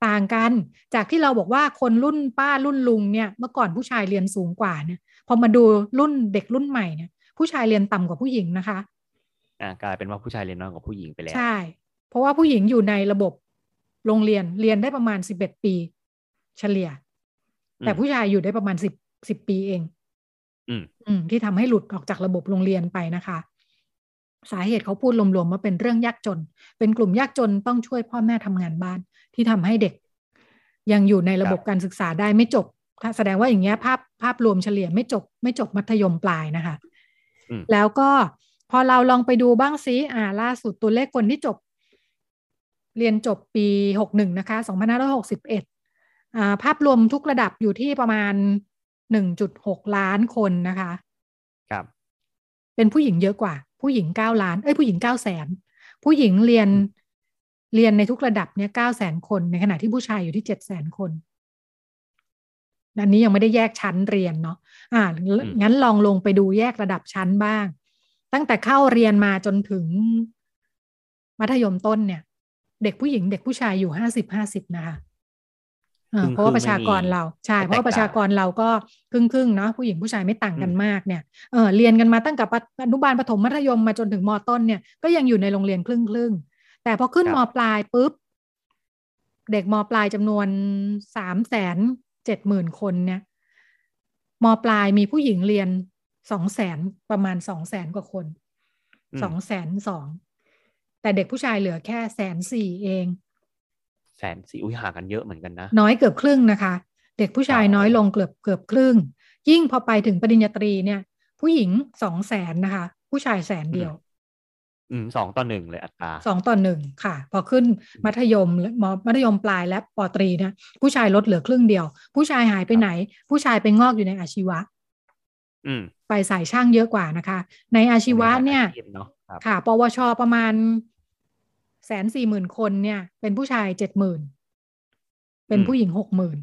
B: ต่างกัน จากที่เราบอกว่าคนรุ่นป้ารุ่นลุงเนี่ยเมื่อก่อนผู้ชายเรียนสูงกว่าเนี่ยพอมาดูรุ่นเด็กรุ่นใหม่เนี่ย ผู้ชายเรียนต่ำกว่าผู้หญิงนะคะ
C: อ่ากลายเป็นว่าผู้ชายเรียนน้อยกว่าผู้หญิงไปแล้ว
B: ใช่ เพราะว่าผู้หญิงอยู่ในระบบโรงเรียนเรียนได้ประมาณ11ปี เฉลี่ย แต่ผู้ชายอยู่ได้ประมาณ10 10ปีเองอืม ที่ทำให้หลุดออกจากระบบโรงเรียนไปนะคะ สาเหตุเขาพูดรวมๆว่าเป็นเรื่องยากจน เป็นกลุ่มยากจนต้องช่วยพ่อแม่ทำงานบ้าน ที่ทำให้เด็ก ยังอยู่ในระบบการศึกษาได้ไม่จบแสดงว่าอย่างเงี้ยภาพภาพรวมเฉลี่ยไม่จบ ไม่จบมัธยมปลายนะคะ แล้วก็พอเราลองไปดูบ้างซิอ่า ล่าสุดตัวเลขคนที่จบ เรียนจบปีหกหนึ่งนะคะสองพันห้าร้อยหกสิบเอ็ดภาพรวมทุกระดับอยู่ที่ประมาณ หนึ่งจุดหกล้านคนนะคะ
C: ครับ
B: เป็นผู้หญิงเยอะกว่า ผู้หญิงเก้าล้าน เอ้ย ผู้หญิงเก้าแสน ผู้หญิงเรียนเรียนในทุกระดับเนี่ยเก้าแสนคน ในขณะที่ผู้ชายอยู่ที่เจ็ดแสนคนอันนี้ยังไม่ได้แยกชั้นเรียนเนาะ อ่า งั้นลองลงไปดูแยกระดับชั้นบ้าง ตั้งแต่เข้าเรียนมาจนถึงมัธยมต้นเนี่ย เด็กผู้หญิงเด็กผู้ชายอยู่ห้าสิบห้าสิบนะคะ เพราะว่าประชากรเราใช่เพราะว่าประชากรเราก็ครึ่งครึ่งเนาะผู้หญิงผู้ชายไม่ต่างกันมากเนี่ยเออเรียนกันมาตั้งแต่อนุบาลประถมมัธยมมาจนถึงมต้นเนี่ยก็ยังอยู่ในโรงเรียนครึ่งครึ่งแต่พอขึ้นมปลายปุ๊บเด็กมปลายจำนวนสามแสนเจ็ดหมื่นคนเนี่ยมปลายมีผู้หญิงเรียนสองแสนประมาณสองแสนกว่าคนสองแสนสองแต่เด็กผู้ชายเหลือแค่แสนสี่เอง
C: แสนสี่อุ้ยห่างกันเยอะเหมือนกันนะ
B: น้อยเกือบครึ่งนะคะ เด็กผู้ชายน้อยลงเกือบเกือบครึ่ง ยิ่งพอไปถึงปริญญาตรีเนี่ย ผู้หญิงสองแสนนะคะ ผู้ชายแสนเดียว
C: อืมสองต่อหนึ่งเลยอัตรา
B: สองต่อหนึ่งค่ะ พอขึ้นมัธยมมมัธยมปลายและปตรีเนี่ยผู้ชายลดเหลือครึ่งเดียว ผู้ชายหายไปไหน ผู้ชายไปงอกอยู่ในอาชีวะ
C: อืม
B: ไปสายช่างเยอะกว่านะคะ ในอาชีวะเนี่ยค่ะปวชประมาณ แสนสี่หมื่นคนเนี่ย เป็นผู้ชายเจ็ดหมื่นเป็นผู้หญิงหกหมื่น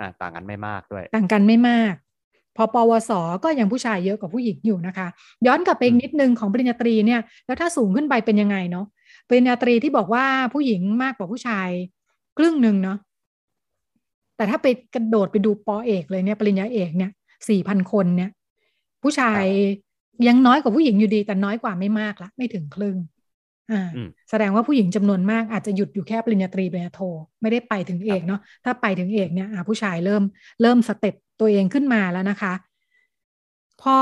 C: อ่าต่างกันไม่มากด้วย
B: ต่างกันไม่มากพอปวสก็ยังผู้ชายเยอะกว่าผู้หญิงอยู่นะคะ ย้อนกลับไปนิดนึงของปริญญาตรีเนี่ย แล้วถ้าสูงขึ้นไปเป็นยังไงเนาะปริญญาตรีที่บอกว่าผู้หญิงมากกว่าผู้ชายครึ่งหนึ่งเนาะแต่ถ้าไปกระโดดไปดูปอเอกเลยเนี่ยปริญญาเอกเนี่ยสี่พันคนเนี่ย ผู้ชายยังน้อยกว่าผู้หญิงอยู่ดีแต่น้อยกว่าไม่มากละไม่ถึงครึ่ง อ่าแสดงว่าผู้หญิงจำนวนมากอาจจะหยุดอยู่แค่ปริญญาตรีปริญญาโทไม่ได้ไปถึงเอกเนาะถ้าไปถึงเอกเนี่ยผู้ชายเริ่มเริ่มสเต็ปตัวเองขึ้นมาแล้วนะคะ พอ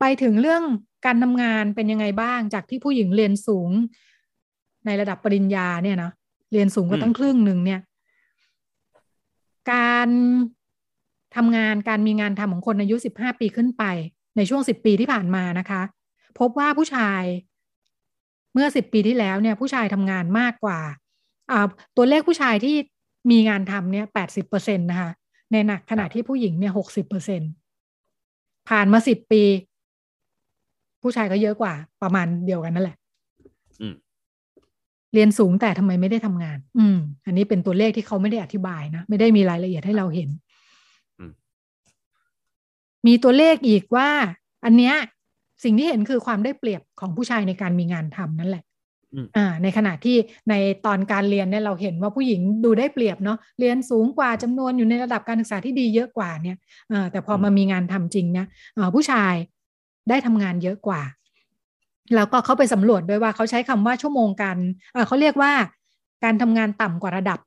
B: ไปถึงเรื่องการทำงานเป็นยังไงบ้างจากที่ผู้หญิงเรียนสูง ในระดับปริญญาเนี่ยนะเรียนสูงกว่าตั้งครึ่งหนึ่งเนี่ย การทำงานการมีงานทำของคนอายุสิบห้าปีขึ้นไป ในช่วงสิบปีที่ผ่านมานะคะ พบว่าผู้ชายเมื่อสิบปีที่แล้วเนี่ยผู้ชายทำงานมากกว่าตัวเลขผู้ชายที่มีงานทำเนี่ยแปดสิบเปอร์เซ็นตนะคะในหนักขณะที่ผู้หญิงเนี่ยหกสิบเปอร์เซ็นผ่านมาสิบปี ผู้ชายก็เยอะกว่า ประมาณเดียวกันนั่นแหละเรียนสูงแต่ทำไมไม่ได้ทำงาน อืม อันนี้เป็นตัวเลขที่เขาไม่ได้อธิบายนะ ไม่ได้มีรายละเอียดให้เราเห็น มีตัวเลขอีกว่า อันเนี้ย สิ่งที่เห็นคือความได้เปรียบของผู้ชายในการมีงานทำนั่นแหละอ่าในขณะที่ในตอนการเรียนเนี่ยเราเห็นว่าผู้หญิงดูได้เปรียบเนาะเรียนสูงกว่าจำนวนอยู่ในระดับการศึกษาที่ดีเยอะกว่าเนี่ยอ่าแต่พอมามีงานทำจริงเนี่ยอ่าผู้ชายได้ทำงานเยอะกว่า แล้วก็เขาไปสำรวจด้วยว่าเขาใช้คำว่าชั่วโมงการเเขาเรียกว่าการทำงานต่ำกว่าระดับ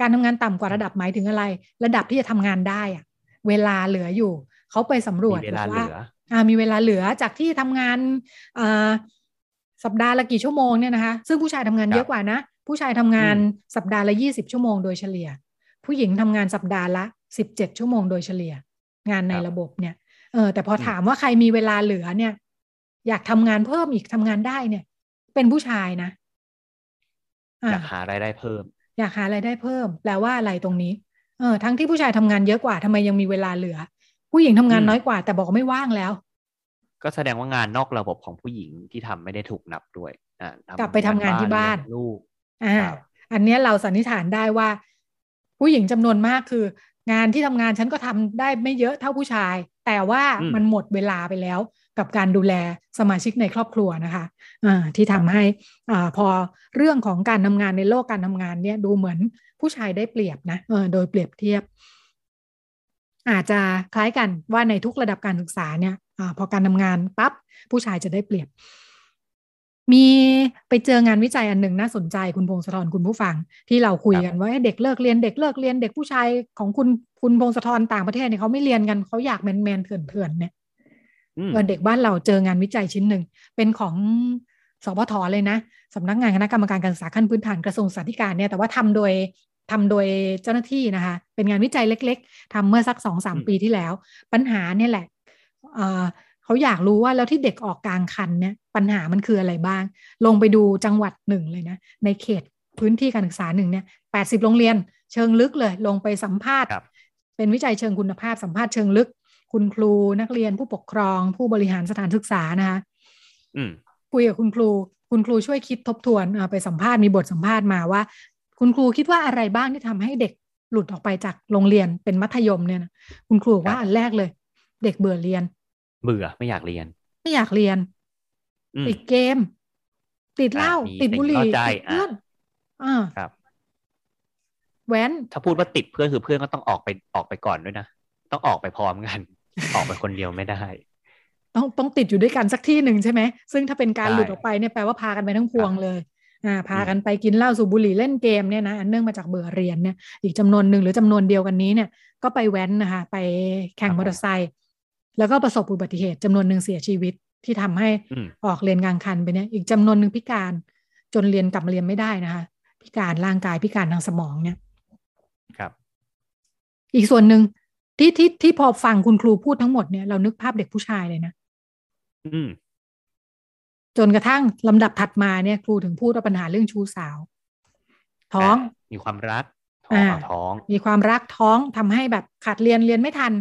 B: การทำงานต่ำกว่าระดับหมายถึงอะไร ระดับที่จะทำงานได้อะเวลาเหลืออยู่เขาไปสำรวจว่าอ่า มีเวลาเหลือจากที่ทำงานอ่าสัปดาห์ละกี่ชั่วโมงเนี่ยนะคะ ซึ่งผู้ชายทำงานเยอะกว่านะ ผู้ชายทำงานสัปดาห์ละยี่สิบชั่วโมงโดยเฉลี่ย ผู้หญิงทำงานสัปดาห์ละสิบเจ็ดชั่วโมงโดยเฉลี่ย งานในระบบเนี่ยเออแต่พอถามว่าใครมีเวลาเหลือเนี่ย อยากทำงานเพิ่มอีกทำงานได้เนี่ย เป็นผู้ชายนะ
C: อยากหารายได้เพิ่ม
B: อยากหารายได้เพิ่มแปลว่าอะไรตรงนี้เออทั้งที่ผู้ชายทำงานเยอะกว่าทำไมยังมีเวลาเหลือ ผู้หญิงทำงานน้อยกว่า แต่บอกไม่ว่างแล้ว
C: ก็แสดงว่างานนอกระบบของผู้หญิงที่ทำไม่ได้ถูกนับด้วยอ่า
B: กลับไปทำงานที่บ้าน
C: ลูก
B: อ่าอันนี้เราสันนิษฐานได้ว่า ผู้หญิงจำนวนมากคือ งานที่ทำงานฉันก็ทำได้ไม่เยอะเท่าผู้ชาย แต่ว่ามันหมดเวลาไปแล้วกับการดูแลสมาชิกในครอบครัวนะคะอ่าที่ทำให้อ่าพอเรื่องของการทำงานในโลกการทำงานเนี่ยดูเหมือนผู้ชายได้เปรียบนะเออโดยเปรียบเทียบ อาจจะคล้ายกันว่าในทุกระดับการศึกษาเนี่ยอพอการทำงานปั๊บผู้ชายจะได้เปรียบ มีไปเจองานวิจัยอันหนึ่งน่าสนใจคุณพงศธรคุณผู้ฟัง ที่เราคุยกันว่าเด็กเลิกเรียนเด็กเลิกเรียนเด็กผู้ชายของคุณคุณพงศธรต่างประเทศเนี่ยเขาไม่เรียนกันเขาอยากแมนแมนเถื่อนเถื่อนเนี่ยเด็กบ้านเราเจองานวิจัยชิ้นหนึ่งเป็นของสพทเลยนะสำนักงานคณะกรรมการการศึกษาขั้นพื้นฐานกระทรวงสาธารณสุขเนี่ยแต่ว่าทำโดย ทำโดยเจ้าหน้าที่นะคะ เป็นงานวิจัยเล็ก ๆทำเมื่อสักสองสามปีที่แล้ว ปัญหาเนี่ยแหละเขาอยากรู้ว่าแล้วที่เด็กออกกลางคันเนี่ยปัญหามันคืออะไรบ้าง ลงไปดูจังหวัดหนึ่งเลยนะในเขตพื้นที่การศึกษาหนึ่งเนี่ยแปดสิบโรงเรียน เชิงลึกเลย ลงไปสัมภาษณ์ เป็นวิจัยเชิงคุณภาพสัมภาษณ์เชิงลึก คุณครูนักเรียนผู้ปกครอง ผู้บริหารสถานศึกษานะคะคุยกับคุณครู คุณครูช่วยคิดทบทวนไปสัมภาษณ์มีบทสัมภาษณ์มาว่า คุณครูคิดว่าอะไรบ้างที่ทำให้เด็กหลุดออกไปจากโรงเรียนเป็นมัธยมเนี่ยนะคุณครูว่าอันแรกเลย เด็กเบื่อเรียน
C: เบื่อไม่อยากเรียน
B: ไม่อยากเรียน ติดเกม ติดเหล้าติดบุหรี่ติดเพื่อนอ่า
C: ครับ
B: แว้น
C: ถ้าพูดว่าติดเพื่อนคือเพื่อนก็ต้องออกไปออกไปก่อนด้วยนะต้องออกไปพร้อมกัน ออกไปคนเดียวไม่ได้
B: ต้องต้องติดอยู่ด้วยกันสักที่หนึ่งใช่ไหมซึ่งถ้าเป็นการหลุดออกไปเนี่ยแปลว่าพากันไปทั้งพวงเลยอ่า พากันไปกินเหล้าสูบบุหรี่เล่นเกมเนี่ยนะอันเนื่องมาจากเบื่อเรียนเนี่ยอีกจำนวนหนึ่งหรือจำนวนเดียวกันนี้เนี่ยก็ไปแว้นนะคะไปแข่งมอเตอร์ไซค์แล้วก็ประสบอุบัติเหตุจำนวนหนึ่งเสียชีวิตที่ทำให้ออกเรียนกลางคันไปเนี่ยอีกจำนวนหนึ่งพิการจนเรียนกลับมาเรียนไม่ได้นะคะ พิการร่างกายพิการทางสมองเนี่ย
C: ครับ
B: อีกส่วนหนึ่งที่ที่ที่พอฟังคุณครูพูดทั้งหมดเนี่ยเรานึกภาพเด็กผู้ชายเลยนะ
C: อืม
B: จนกระทั่งลำดับถัดมาเนี่ยครูถึงพูดว่าปัญหาเรื่องชู้สาว ท้อง
C: มีความรักท้องท้อง
B: มีความรักท้องทำให้แบบขาดเรียนเรียนไม่ทัน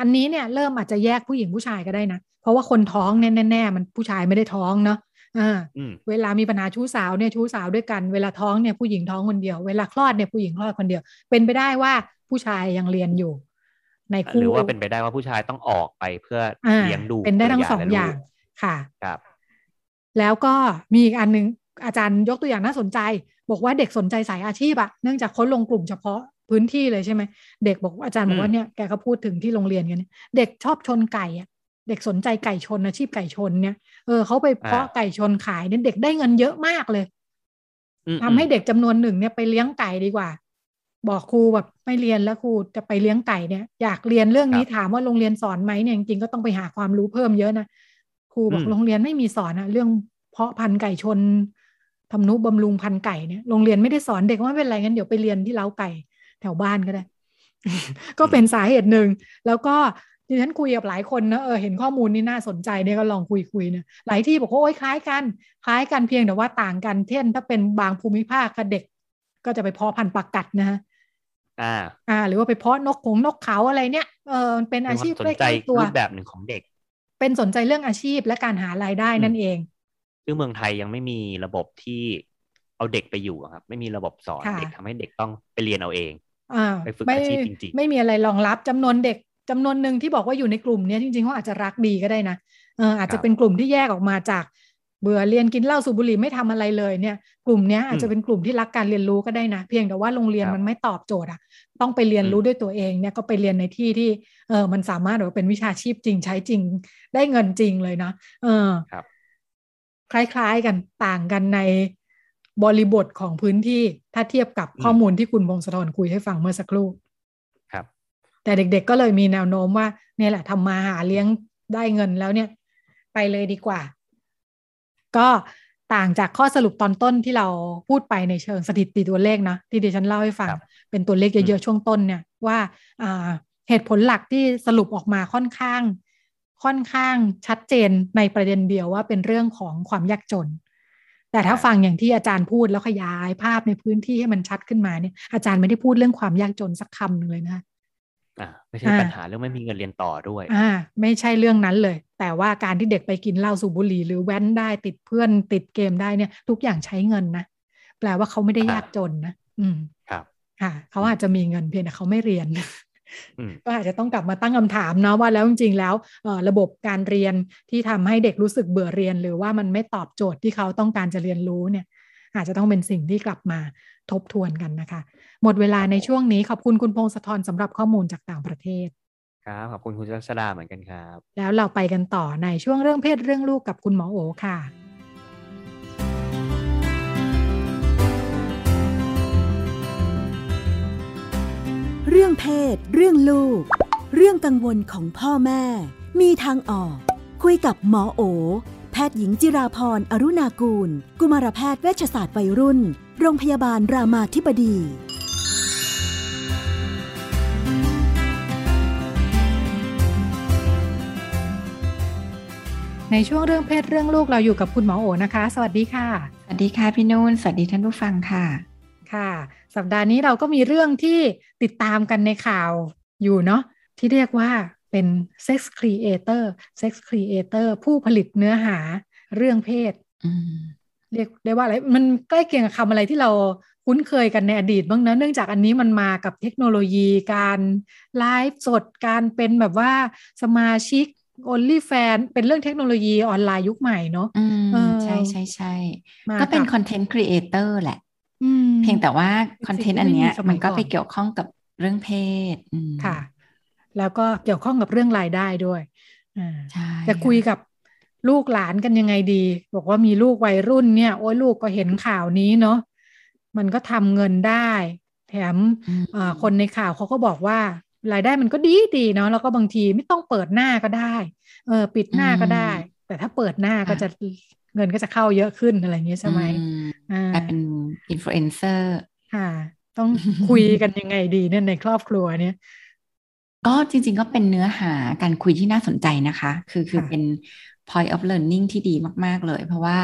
B: อันนี้เนี่ยเริ่มอาจจะแยกผู้หญิงผู้ชายก็ได้นะ เพราะว่าคนท้องแน่แน่มันผู้ชายไม่ได้ท้องเนาะอ่าเวลามีปัญหาชู้สาวเนี่ยชู้สาวด้วยกัน เวลาท้องเนี่ยผู้หญิงท้องคนเดียว เวลาคลอดเนี่ยผู้หญิงคลอดคนเดียว เป็นไปได้ว่าผู้ชายยังเรียนอยู่ ในคู่
C: หรือว่าเป็นไปได้ว่าผู้ชายต้องออกไปเพื่อเลี้ยงดู
B: เป็นได้ทั้งสองอย่างค่ะ
C: ครับ
B: แล้วก็มีอีกอันหนึ่งอาจารย์ยกตัวอย่างน่าสนใจ บอกว่าเด็กสนใจสายอาชีพอะเนื่องจากเขาลงกลุ่มเฉพาะพื้นที่เลยใช่ไหมเด็กบอกอาจารย์บอกว่าเนี่ยแกก็พูดถึงที่โรงเรียนกันเด็กชอบชนไก่อะเด็กสนใจไก่ชนอาชีพไก่ชนเนี่ยเออเขาไปเพาะไก่ชนขายเนี่ยเด็กได้เงินเยอะมากเลยทำให้เด็กจำนวนหนึ่งเนี่ยไปเลี้ยงไก่ดีกว่า บอกครูแบบไม่เรียนแล้วครูจะไปเลี้ยงไก่เนี่ย อยากเรียนเรื่องนี้ถามว่าโรงเรียนสอนไหมเนี่ยจริงๆก็ต้องไปหาความรู้เพิ่มเยอะนะ ครูบอกโรงเรียนไม่มีสอนอะเรื่องเพาะพันธุ์ไก่ชนทำนุบำรุงพันธุ์ไก่เนี่ยโรงเรียนไม่ได้สอนเด็กว่าเป็นไรงั้นเดี๋ยวไปเรียนที่เล้าไก่แถวบ้านก็ได้ ก็เป็นสาเหตุหนึ่ง แล้วก็ดิฉันคุยกับหลายคนนะเออเห็นข้อมูลนี่น่าสนใจเนี่ยก็ลองคุยคุยเนี่ยหลายที่บอกว่าโอ้ยคล้ายกัน คล้ายกันเพียงแต่ว่าต่างกันเช่นถ้าเป็นบางภูมิภาคกับเด็ก ก็จะไปเพาะพันธุ์ปลากัดนะฮะ
C: อ่า
B: อ่า หรือว่าไปเพาะนกขงนกเขาอะไรเนี่ยเออเป็นอาชีพใกล้ตัว
C: รูปแบบหนึ่งของเด็ก
B: เป็นสนใจเรื่องอาชีพและการหารายได้นั่นเอง
C: ซึ่งเมืองไทยยังไม่มีระบบที่เอาเด็กไปอยู่ครับ ไม่มีระบบสอนเด็กทำให้เด็กต้องไปเรียนเอาเองไปฝึกอาชีพจริงๆ
B: ไม่มีอะไรรองรับจำนวนเด็กจำนวนหนึ่งที่บอกว่าอยู่ในกลุ่มนี้จริงๆเขาอาจจะรักดีก็ได้นะเอออาจจะเป็นกลุ่มที่แยกออกมาจาก เบื่อเรียนกินเหล้าสูบบุหรี่ไม่ทำอะไรเลยเนี่ย กลุ่มนี้อาจจะเป็นกลุ่มที่รักการเรียนรู้ก็ได้นะ เพียงแต่ว่าโรงเรียนมันไม่ตอบโจทย์อะต้องไปเรียนรู้ด้วยตัวเองเนี่ยก็ไปเรียนในที่ที่เออมันสามารถแบบเป็นวิชาชีพจริงใช้จริง ได้เงินจริงเลยนะเออ
C: ครับ
B: คล้ายๆกันต่างกันในบริบทของพื้นที่ถ้าเทียบกับข้อมูลที่คุณพงศธรคุยให้ฟังเมื่อสักครู่
C: ครับ
B: แต่เด็กๆก็เลยมีแนวโน้มว่าเนี่ยแหละทำมาหาเลี้ยงได้เงินแล้วเนี่ย ไปเลยดีกว่า ก็ต่างจากข้อสรุปตอนต้นที่เราพูดไปในเชิงสถิติตัวเลขนะ ที่ดิฉันเล่าให้ฟัง เป็นตัวเลขเยอะๆ ช่วงต้นเนี่ยว่าเหตุผลหลักที่สรุปออกมาค่อนข้าง ค่อนข้างชัดเจนในประเด็นเดียวว่าเป็นเรื่องของความยากจน แต่ถ้าฟังอย่างที่อาจารย์พูดแล้วขยายภาพในพื้นที่ให้มันชัดขึ้นมาเนี่ยอาจารย์ไม่ได้พูดเรื่องความยากจนสักคำหนึ่งเลยนะ
C: อ่าไม่ใช่ปัญหาเรื่องไม่มีเงินเรียนต่อด้วย
B: อ่า ไม่ใช่เรื่องนั้นเลย แต่ว่าการที่เด็กไปกินเหล้าสูบบุหรี่หรือแว้นได้ติดเพื่อนติดเกมได้เนี่ย ทุกอย่างใช้เงินนะแปลว่าเขาไม่ได้ยากจนนะ อืม
C: ครับ
B: ค่ะ เขาอาจจะมีเงินเพียงแต่เขาไม่เรียนก็อาจจะต้องกลับมาตั้งคำถามเนาะว่าแล้วจริงๆแล้วระบบการเรียนที่ทำให้เด็กรู้สึกเบื่อเรียน หรือว่ามันไม่ตอบโจทย์ที่เขาต้องการจะเรียนรู้เนี่ย อาจจะต้องเป็นสิ่งที่กลับมาทบทวนกันนะคะ หมดเวลาในช่วงนี้ขอบคุณคุณพงศธรสำหรับข้อมูลจากต่างประเทศ
C: ครับขอบคุณคุณชัชดาเหมือนกันครับ
B: แล้วเราไปกันต่อในช่วงเรื่องเพศเรื่องลูกกับคุณหมอโอค่ะ
D: เรื่องเพศ เรื่องลูก เรื่องกังวลของพ่อแม่ มีทางออก คุยกับหมอโอแพ ทย์หญิงจิราพรอรุณากูล กุมารแพทย์เวชศาสตร์วัยรุ่น โรงพยาบาลรามาธิบดี
B: ในช่วงเรื่องเพศเรื่องลูกเราอยู่กับคุณหมอโอนะคะ สวัสดีค่ะ
E: สวัสดีค่ะพี่นุ่น สวัสดีท่านผู้ฟังค่ะ
B: ค่ะ สัปดาห์นี้เราก็มีเรื่องที่ติดตามกันในข่าวอยู่เนาะที่เรียกว่า เป็น sex creator sex creator ผู้ผลิตเนื้อหาเรื่องเพศเรียกได้ว่าอะไร มันใกล้เคียงกับคำอะไรที่เราคุ้นเคยกันในอดีตบ้างนะเนื่องจากอันนี้มันมากับเทคโนโลยีการไลฟ์สดการเป็นแบบว่าสมาชิก only fan เป็นเรื่องเทคโนโลยีออนไลน์ยุคใหม่เนาะ
E: อืม
B: เออ
E: ใช่ใช่ใช่
B: มา
E: ก็เป็น
B: กับ
E: คอนเทนต์ครีเอเตอร์แหละ
B: อืม
E: เพียงแต่ว่า
B: เป็น
E: คอนเทน
B: สิ่งที่
E: ต์อันเนี้ย
B: ไม่มีสมัย
E: มันก็
B: ก่อน
E: ไปเกี่ยวข้องกับเรื่องเพศอืม
B: ค่ะ แล้วก็เกี่ยวข้องกับเรื่องรายได้ด้วยอ่า
E: ใช่
B: จะคุยกับลูกหลานกันยังไงดี บอกว่ามีลูกวัยรุ่นเนี่ย โอ้ยลูกก็เห็นข่าวนี้เนาะมันก็ทำเงินได้ แถม
E: อืม
B: เอ่อคนในข่าวเขาก็บอกว่ารายได้มันก็ดีดีเนาะแล้วก็บางทีไม่ต้องเปิดหน้าก็ได้เออปิดหน้าก็ได้ แต่ถ้าเปิดหน้าก็จะเงินก็จะเข้าเยอะขึ้นอะไรอย่างเงี้ยใช่ไหม
E: อืม
B: อ่าก
E: ลายเป็นอินฟลูเอนเซอร์
B: ค่ะ ต้องคุยกันยังไงดีเนี่ยในครอบครัวเนี่ย
E: ก็จริงๆก็เป็นเนื้อหาการคุยที่น่าสนใจนะคะ คือคือ
B: ค่ะ
E: เป็น point of learning ที่ดีมาก ๆ เลย เพราะว่า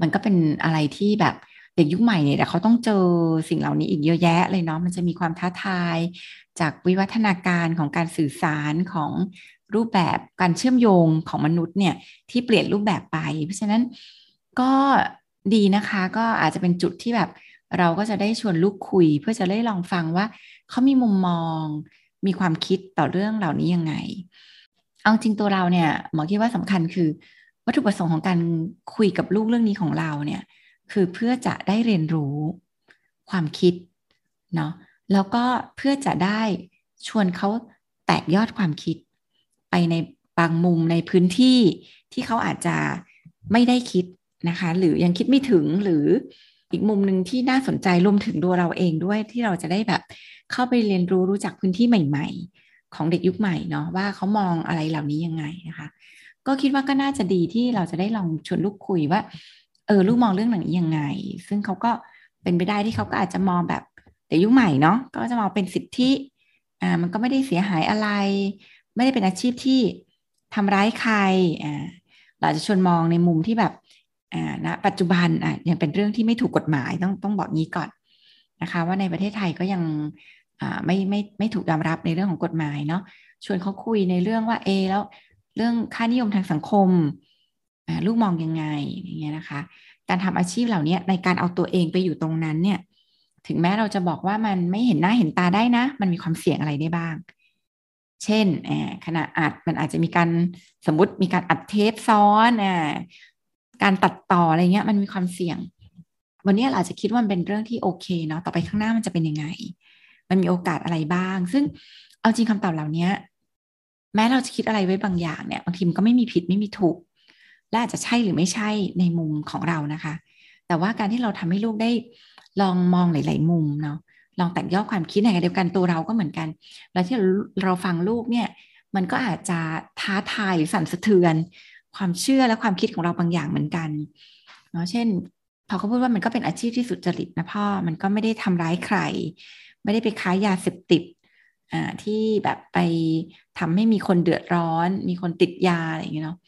E: มันก็เป็นอะไรที่แบบเด็กยุคใหม่เนี่ยแต่เขาต้องเจอสิ่งเหล่านี้อีกเยอะแยะเลยเนาะมันจะมีความท้าทาย จากวิวัฒนาการของการสื่อสารของรูปแบบการเชื่อมโยงของมนุษย์เนี่ยที่เปลี่ยนรูปแบบไป เพราะฉะนั้นก็ดีนะคะก็อาจจะเป็นจุดที่แบบ เราก็จะได้ชวนลูกคุย เพื่อจะได้ลองฟังว่าเขามีมุมมอง มีความคิดต่อเรื่องเหล่านี้ยังไง เอาจริงตัวเราเนี่ยหมอคิดว่าสำคัญคือ วัตถุประสงค์ของการคุยกับลูกเรื่องนี้ของเราเนี่ยคือเพื่อจะได้เรียนรู้ความคิดเนาะแล้วก็เพื่อจะได้ชวนเขาแตกยอดความคิด ไปในบางมุมในพื้นที่ที่เขาอาจจะไม่ได้คิดนะคะ หรือยังคิดไม่ถึงหรือ อีกมุมหนึ่งที่น่าสนใจรวมถึงตัวเราเองด้วยที่เราจะได้แบบ เข้าไปเรียนรู้รู้จักพื้นที่ใหม่ ๆ ของเด็กยุคใหม่เนาะว่าเขามองอะไรเหล่านี้ยังไงนะคะ ก็คิดว่าก็น่าจะดีที่เราจะได้ลองชวนลูกคุยว่า เออลูกมองเรื่องหนี้ยังไง ซึ่งเขาก็เป็นไปได้ที่เขาก็อาจจะมองแบบเด็กยุคใหม่เนาะก็จะมองเป็นสิทธิอ่ามันก็ไม่ได้เสียหายอะไร ไม่ได้เป็นอาชีพที่ทำร้ายใครอ่าเราจะชวนมองในมุมที่แบบ อ่าณปัจจุบันอะยังเป็นเรื่องที่ไม่ถูกกฎหมายต้องต้องบอกงี้ก่อนนะคะ ว่าในประเทศไทยก็ยังอ่าไม่ไม่ไม่ถูกยอมรับในเรื่องของกฎหมายเนาะชวนเขาคุยในเรื่องว่าเอแล้วเรื่องค่านิยมทางสังคมลูกมองยังไงอย่างเงี้ยนะคะ การทำอาชีพเหล่านี้ในการเอาตัวเองไปอยู่ตรงนั้นเนี่ย ถึงแม้เราจะบอกว่ามันไม่เห็นหน้าเห็นตาได้นะ มันมีความเสี่ยงอะไรได้บ้าง เช่นขณะอัดมันอาจจะมีการสมมติมีการอัดเทปซ้อนอ การตัดต่ออะไรเงี้ยมันมีความเสี่ยง วันนี้เราอาจจะคิดว่ามันเป็นเรื่องที่โอเคเนาะต่อไปข้างหน้ามันจะเป็นยังไง มันมีโอกาสอะไรบ้าง ซึ่งเอาจริงคำตอบเหล่านี้แม้เราจะคิดอะไรไว้บางอย่างเนี่ยบางทีมันก็ไม่มีผิดไม่มีถูก และอาจจะใช่หรือไม่ใช่ในมุมของเรานะคะ แต่ว่าการที่เราทำให้ลูกได้ลองมองหลาย ๆ มุมเนาะลองแตกยอความคิดในขณะเดียวกันตัวเราก็เหมือนกันแล้วที่เราฟังลูกเนี่ย มันก็อาจจะท้าทายหรือสั่นสะเทือน ความเชื่อและความคิดของเราบางอย่างเหมือนกันเนาะเช่น พอเขาพูดว่ามันก็เป็นอาชีพที่สุจริตนะพ่อมันก็ไม่ได้ทำร้ายใคร ไม่ได้ไปค้ายาเสพติดอ่าที่แบบไปทำให้มีคนเดือดร้อน มีคนติดยาอะไรอย่างเงี้ยเนาะ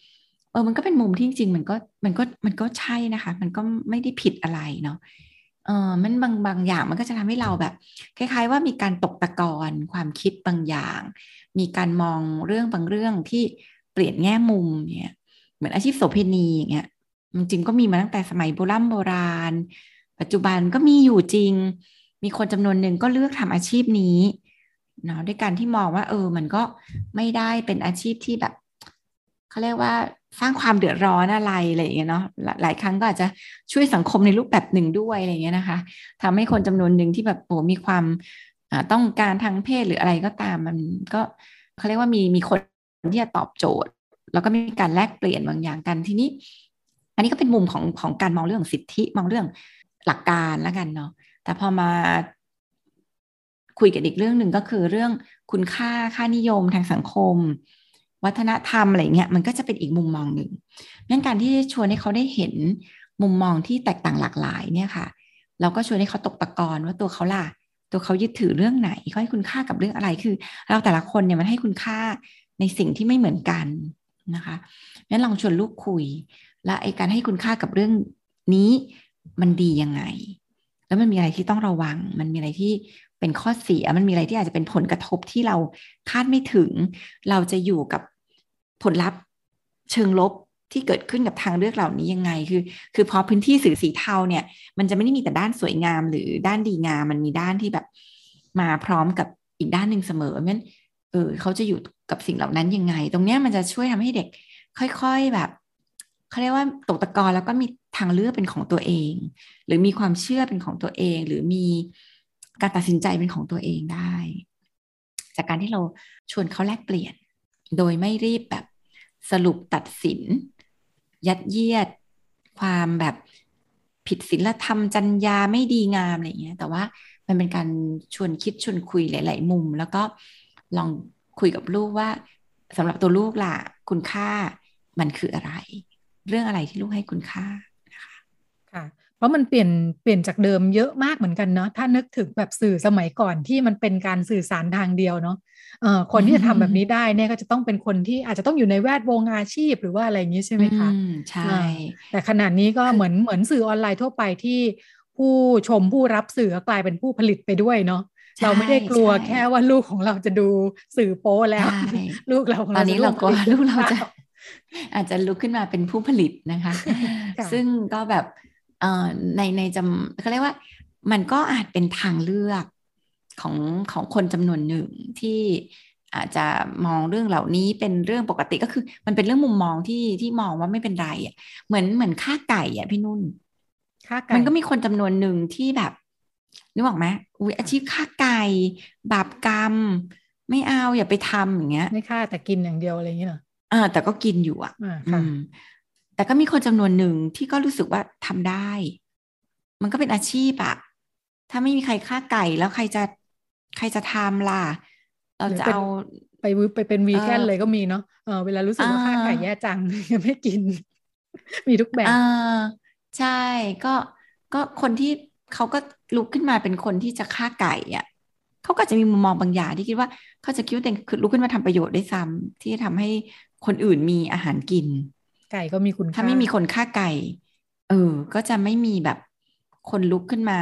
E: เออมันก็เป็นมุมที่จริงๆมันก็มันก็มันก็ใช่นะคะ มันก็ไม่ได้ผิดอะไรเนาะเออมันบางบางอย่างมันก็จะทำให้เราแบบ คล้าย ๆ ว่ามีการตกตะกอนความคิดบางอย่าง มีการมองเรื่องบางเรื่องที่เปลี่ยนแง่มุมเนี่ย มือนอาชีพโสเภณีอย่างเงี้ยมันจริงก็มีมาตั้งแต่สมัยโบราณโบราณ ปัจจุบันก็มีอยู่จริง มีคนจำนวนหนึ่งก็เลือกทำอาชีพนี้เนาะด้วยการที่มองว่า เออ มันก็ไม่ได้เป็นอาชีพที่แบบเขาเรียกว่าสร้างความเดือดร้อนอะไรอะไรอย่างเงี้ยเนาะหลายครั้งก็อาจจะช่วยสังคมในรูปแบบหนึ่งด้วยอะไรอย่างเงี้ยนะคะทำให้คนจำนวนหนึ่งที่แบบโอ้มีความต้องการทางเพศหรืออะไรก็ตามมันก็เขาเรียกว่ามีมีคนที่จะตอบโจทย์ แล้วก็มีการแลกเปลี่ยนบางอย่างกันทีนี้ อันนี้ก็เป็นมุมของของการมองเรื่องสิทธิมองเรื่องหลักการแล้วกันเนาะแต่พอมาคุยกันอีกเรื่องหนึ่งก็คือเรื่องคุณค่าค่านิยมทางสังคม วัฒนธรรมอะไรเงี้ยมันก็จะเป็นอีกมุมมองหนึ่งงั้นการที่ชวนให้เขาได้เห็นมุมมองที่แตกต่างหลากหลายเนี่ยค่ะ เราก็ชวนให้เขาตกตะกอนว่าตัวเขาล่ะตัวเขายึดถือเรื่องไหนเขาให้คุณค่ากับเรื่องอะไรคือ เราแต่ละคนเนี่ยมันให้คุณค่าในสิ่งที่ไม่เหมือนกัน นะคะงั้นลองชวนลูกคุย และไอการให้คุณค่ากับเรื่องนี้มันดียังไง แล้วมันมีอะไรที่ต้องระวัง มันมีอะไรที่เป็นข้อเสีย มันมีอะไรที่อาจจะเป็นผลกระทบที่เราคาดไม่ถึง เราจะอยู่กับผลลัพธ์เชิงลบที่เกิดขึ้นกับทางเลือกเหล่านี้ยังไง คือ คือพอพื้นที่สื่อสีเทาเนี่ย มันจะไม่ได้มีแต่ด้านสวยงาม หรือด้านดีงาม มันมีด้านที่แบบมาพร้อมกับอีกด้านหนึ่งเสมอเพราะฉะนั้น ออเขาจะอยู่กับสิ่งเหล่านั้นยังไง ตรงเนี้ยมันจะช่วยทำให้เด็กค่อยๆแบบเขาเรียกว่าตกตะกอนแล้วก็มีทางเลือกเป็นของตัวเอง หรือมีความเชื่อเป็นของตัวเอง หรือมีการตัดสินใจเป็นของตัวเองได้ จากการที่เราชวนเขาแลกเปลี่ยน โดยไม่รีบแบบสรุปตัดสิน ยัดเยียด ความแบบผิดศีลธรรมจัญญาไม่ดีงามอะไรเงี้ยแต่ว่ามันเป็นการชวนคิดชวนคุยหลาย ๆ มุม แล้วก็ ลองคุยกับลูกว่าสำหรับตัวลูกล่ะ คุณค่ามันคืออะไร เรื่องอะไรที่ลูกให้คุณค่านะคะ
B: ค่ะ เพราะมันเปลี่ยนเปลี่ยนจากเดิมเยอะมากเหมือนกันเนาะถ้านึกถึงแบบสื่อสมัยก่อนที่มันเป็นการสื่อสารทางเดียวเนาะเอ่อคนที่จะทำแบบนี้ได้เนี่ยก็จะต้องเป็นคนที่อาจจะต้องอยู่ในแวดวงอาชีพหรือว่าอะไรอย่างนี้ใช่ไหมคะ
E: ใช่
B: แต่ขนาดนี้ก็เหมือนเหมือนสื่อออนไลน์ทั่วไปที่ผู้ชมผู้รับสื่อกลายเป็นผู้ผลิตไปด้วยเนาะ เราไม่ได้กลัวแค่ว่าลูกของเราจะดูสื่อโป้แล้ว ลูกเรา
E: ตอนนี้เรากลัวลูกเราจะ อาจจะลุกขึ้นมาเป็นผู้ผลิตนะคะ ซึ่งก็แบบเอ่อในในจำเขาเรียกว่า มันก็อาจเป็นทางเลือกของของคนจำนวนหนึ่งที่อาจจะมองเรื่องเหล่านี้เป็นเรื่องปกติก็คือ มันเป็นเรื่องมุมมองที่ที่มองว่าไม่เป็นไรอะเหมือนเหมือนค่าไก่อะพี่นุ่นค่าไก่มันก็มีคนจำนวนหนึ่งที่แบบ นึกออกไหมอุ้ยอาชีพฆ่าไก่ บาปกรรม ไม่เอาอย่าไปทำอย่างเงี้ย
B: ไม่ฆ่าแต่กินอย่างเดียวอะไรอย่างเงี้ย
E: เหรออ่าแต่ก็กินอยู่อะอืมแต่ก็มีคนจำนวนหนึ่งที่ก็รู้สึกว่าทำได้ มันก็เป็นอาชีพอะถ้าไม่มีใครฆ่าไก่แล้วใครจะใครจะทำล่ะ เราจะเอา
B: ไปไปเป็นวีแกนเลยก็มีเนาะเออเวลารู้สึกว่าฆ่าไก่แย่จังยังไม่กิน มีทุกแบบ
E: อ่าใช่ก็ก็คนที่เขาก็ ลุกขึ้นมาเป็นคนที่จะฆ่าไก่อะเขาก็จะมีมุมมองบางอย่างที่คิดว่าเขาจะคิดว่าตัวเองคือลุกขึ้นมาทำประโยชน์ได้ซ้ำที่ทำให้คนอื่นมีอาหารกิน
B: ไก่ก็มีคุณ
E: ถ้าไม่มีคนฆ่าไก่ เออ ก็จะไม่มีแบบคนลุกขึ้นมา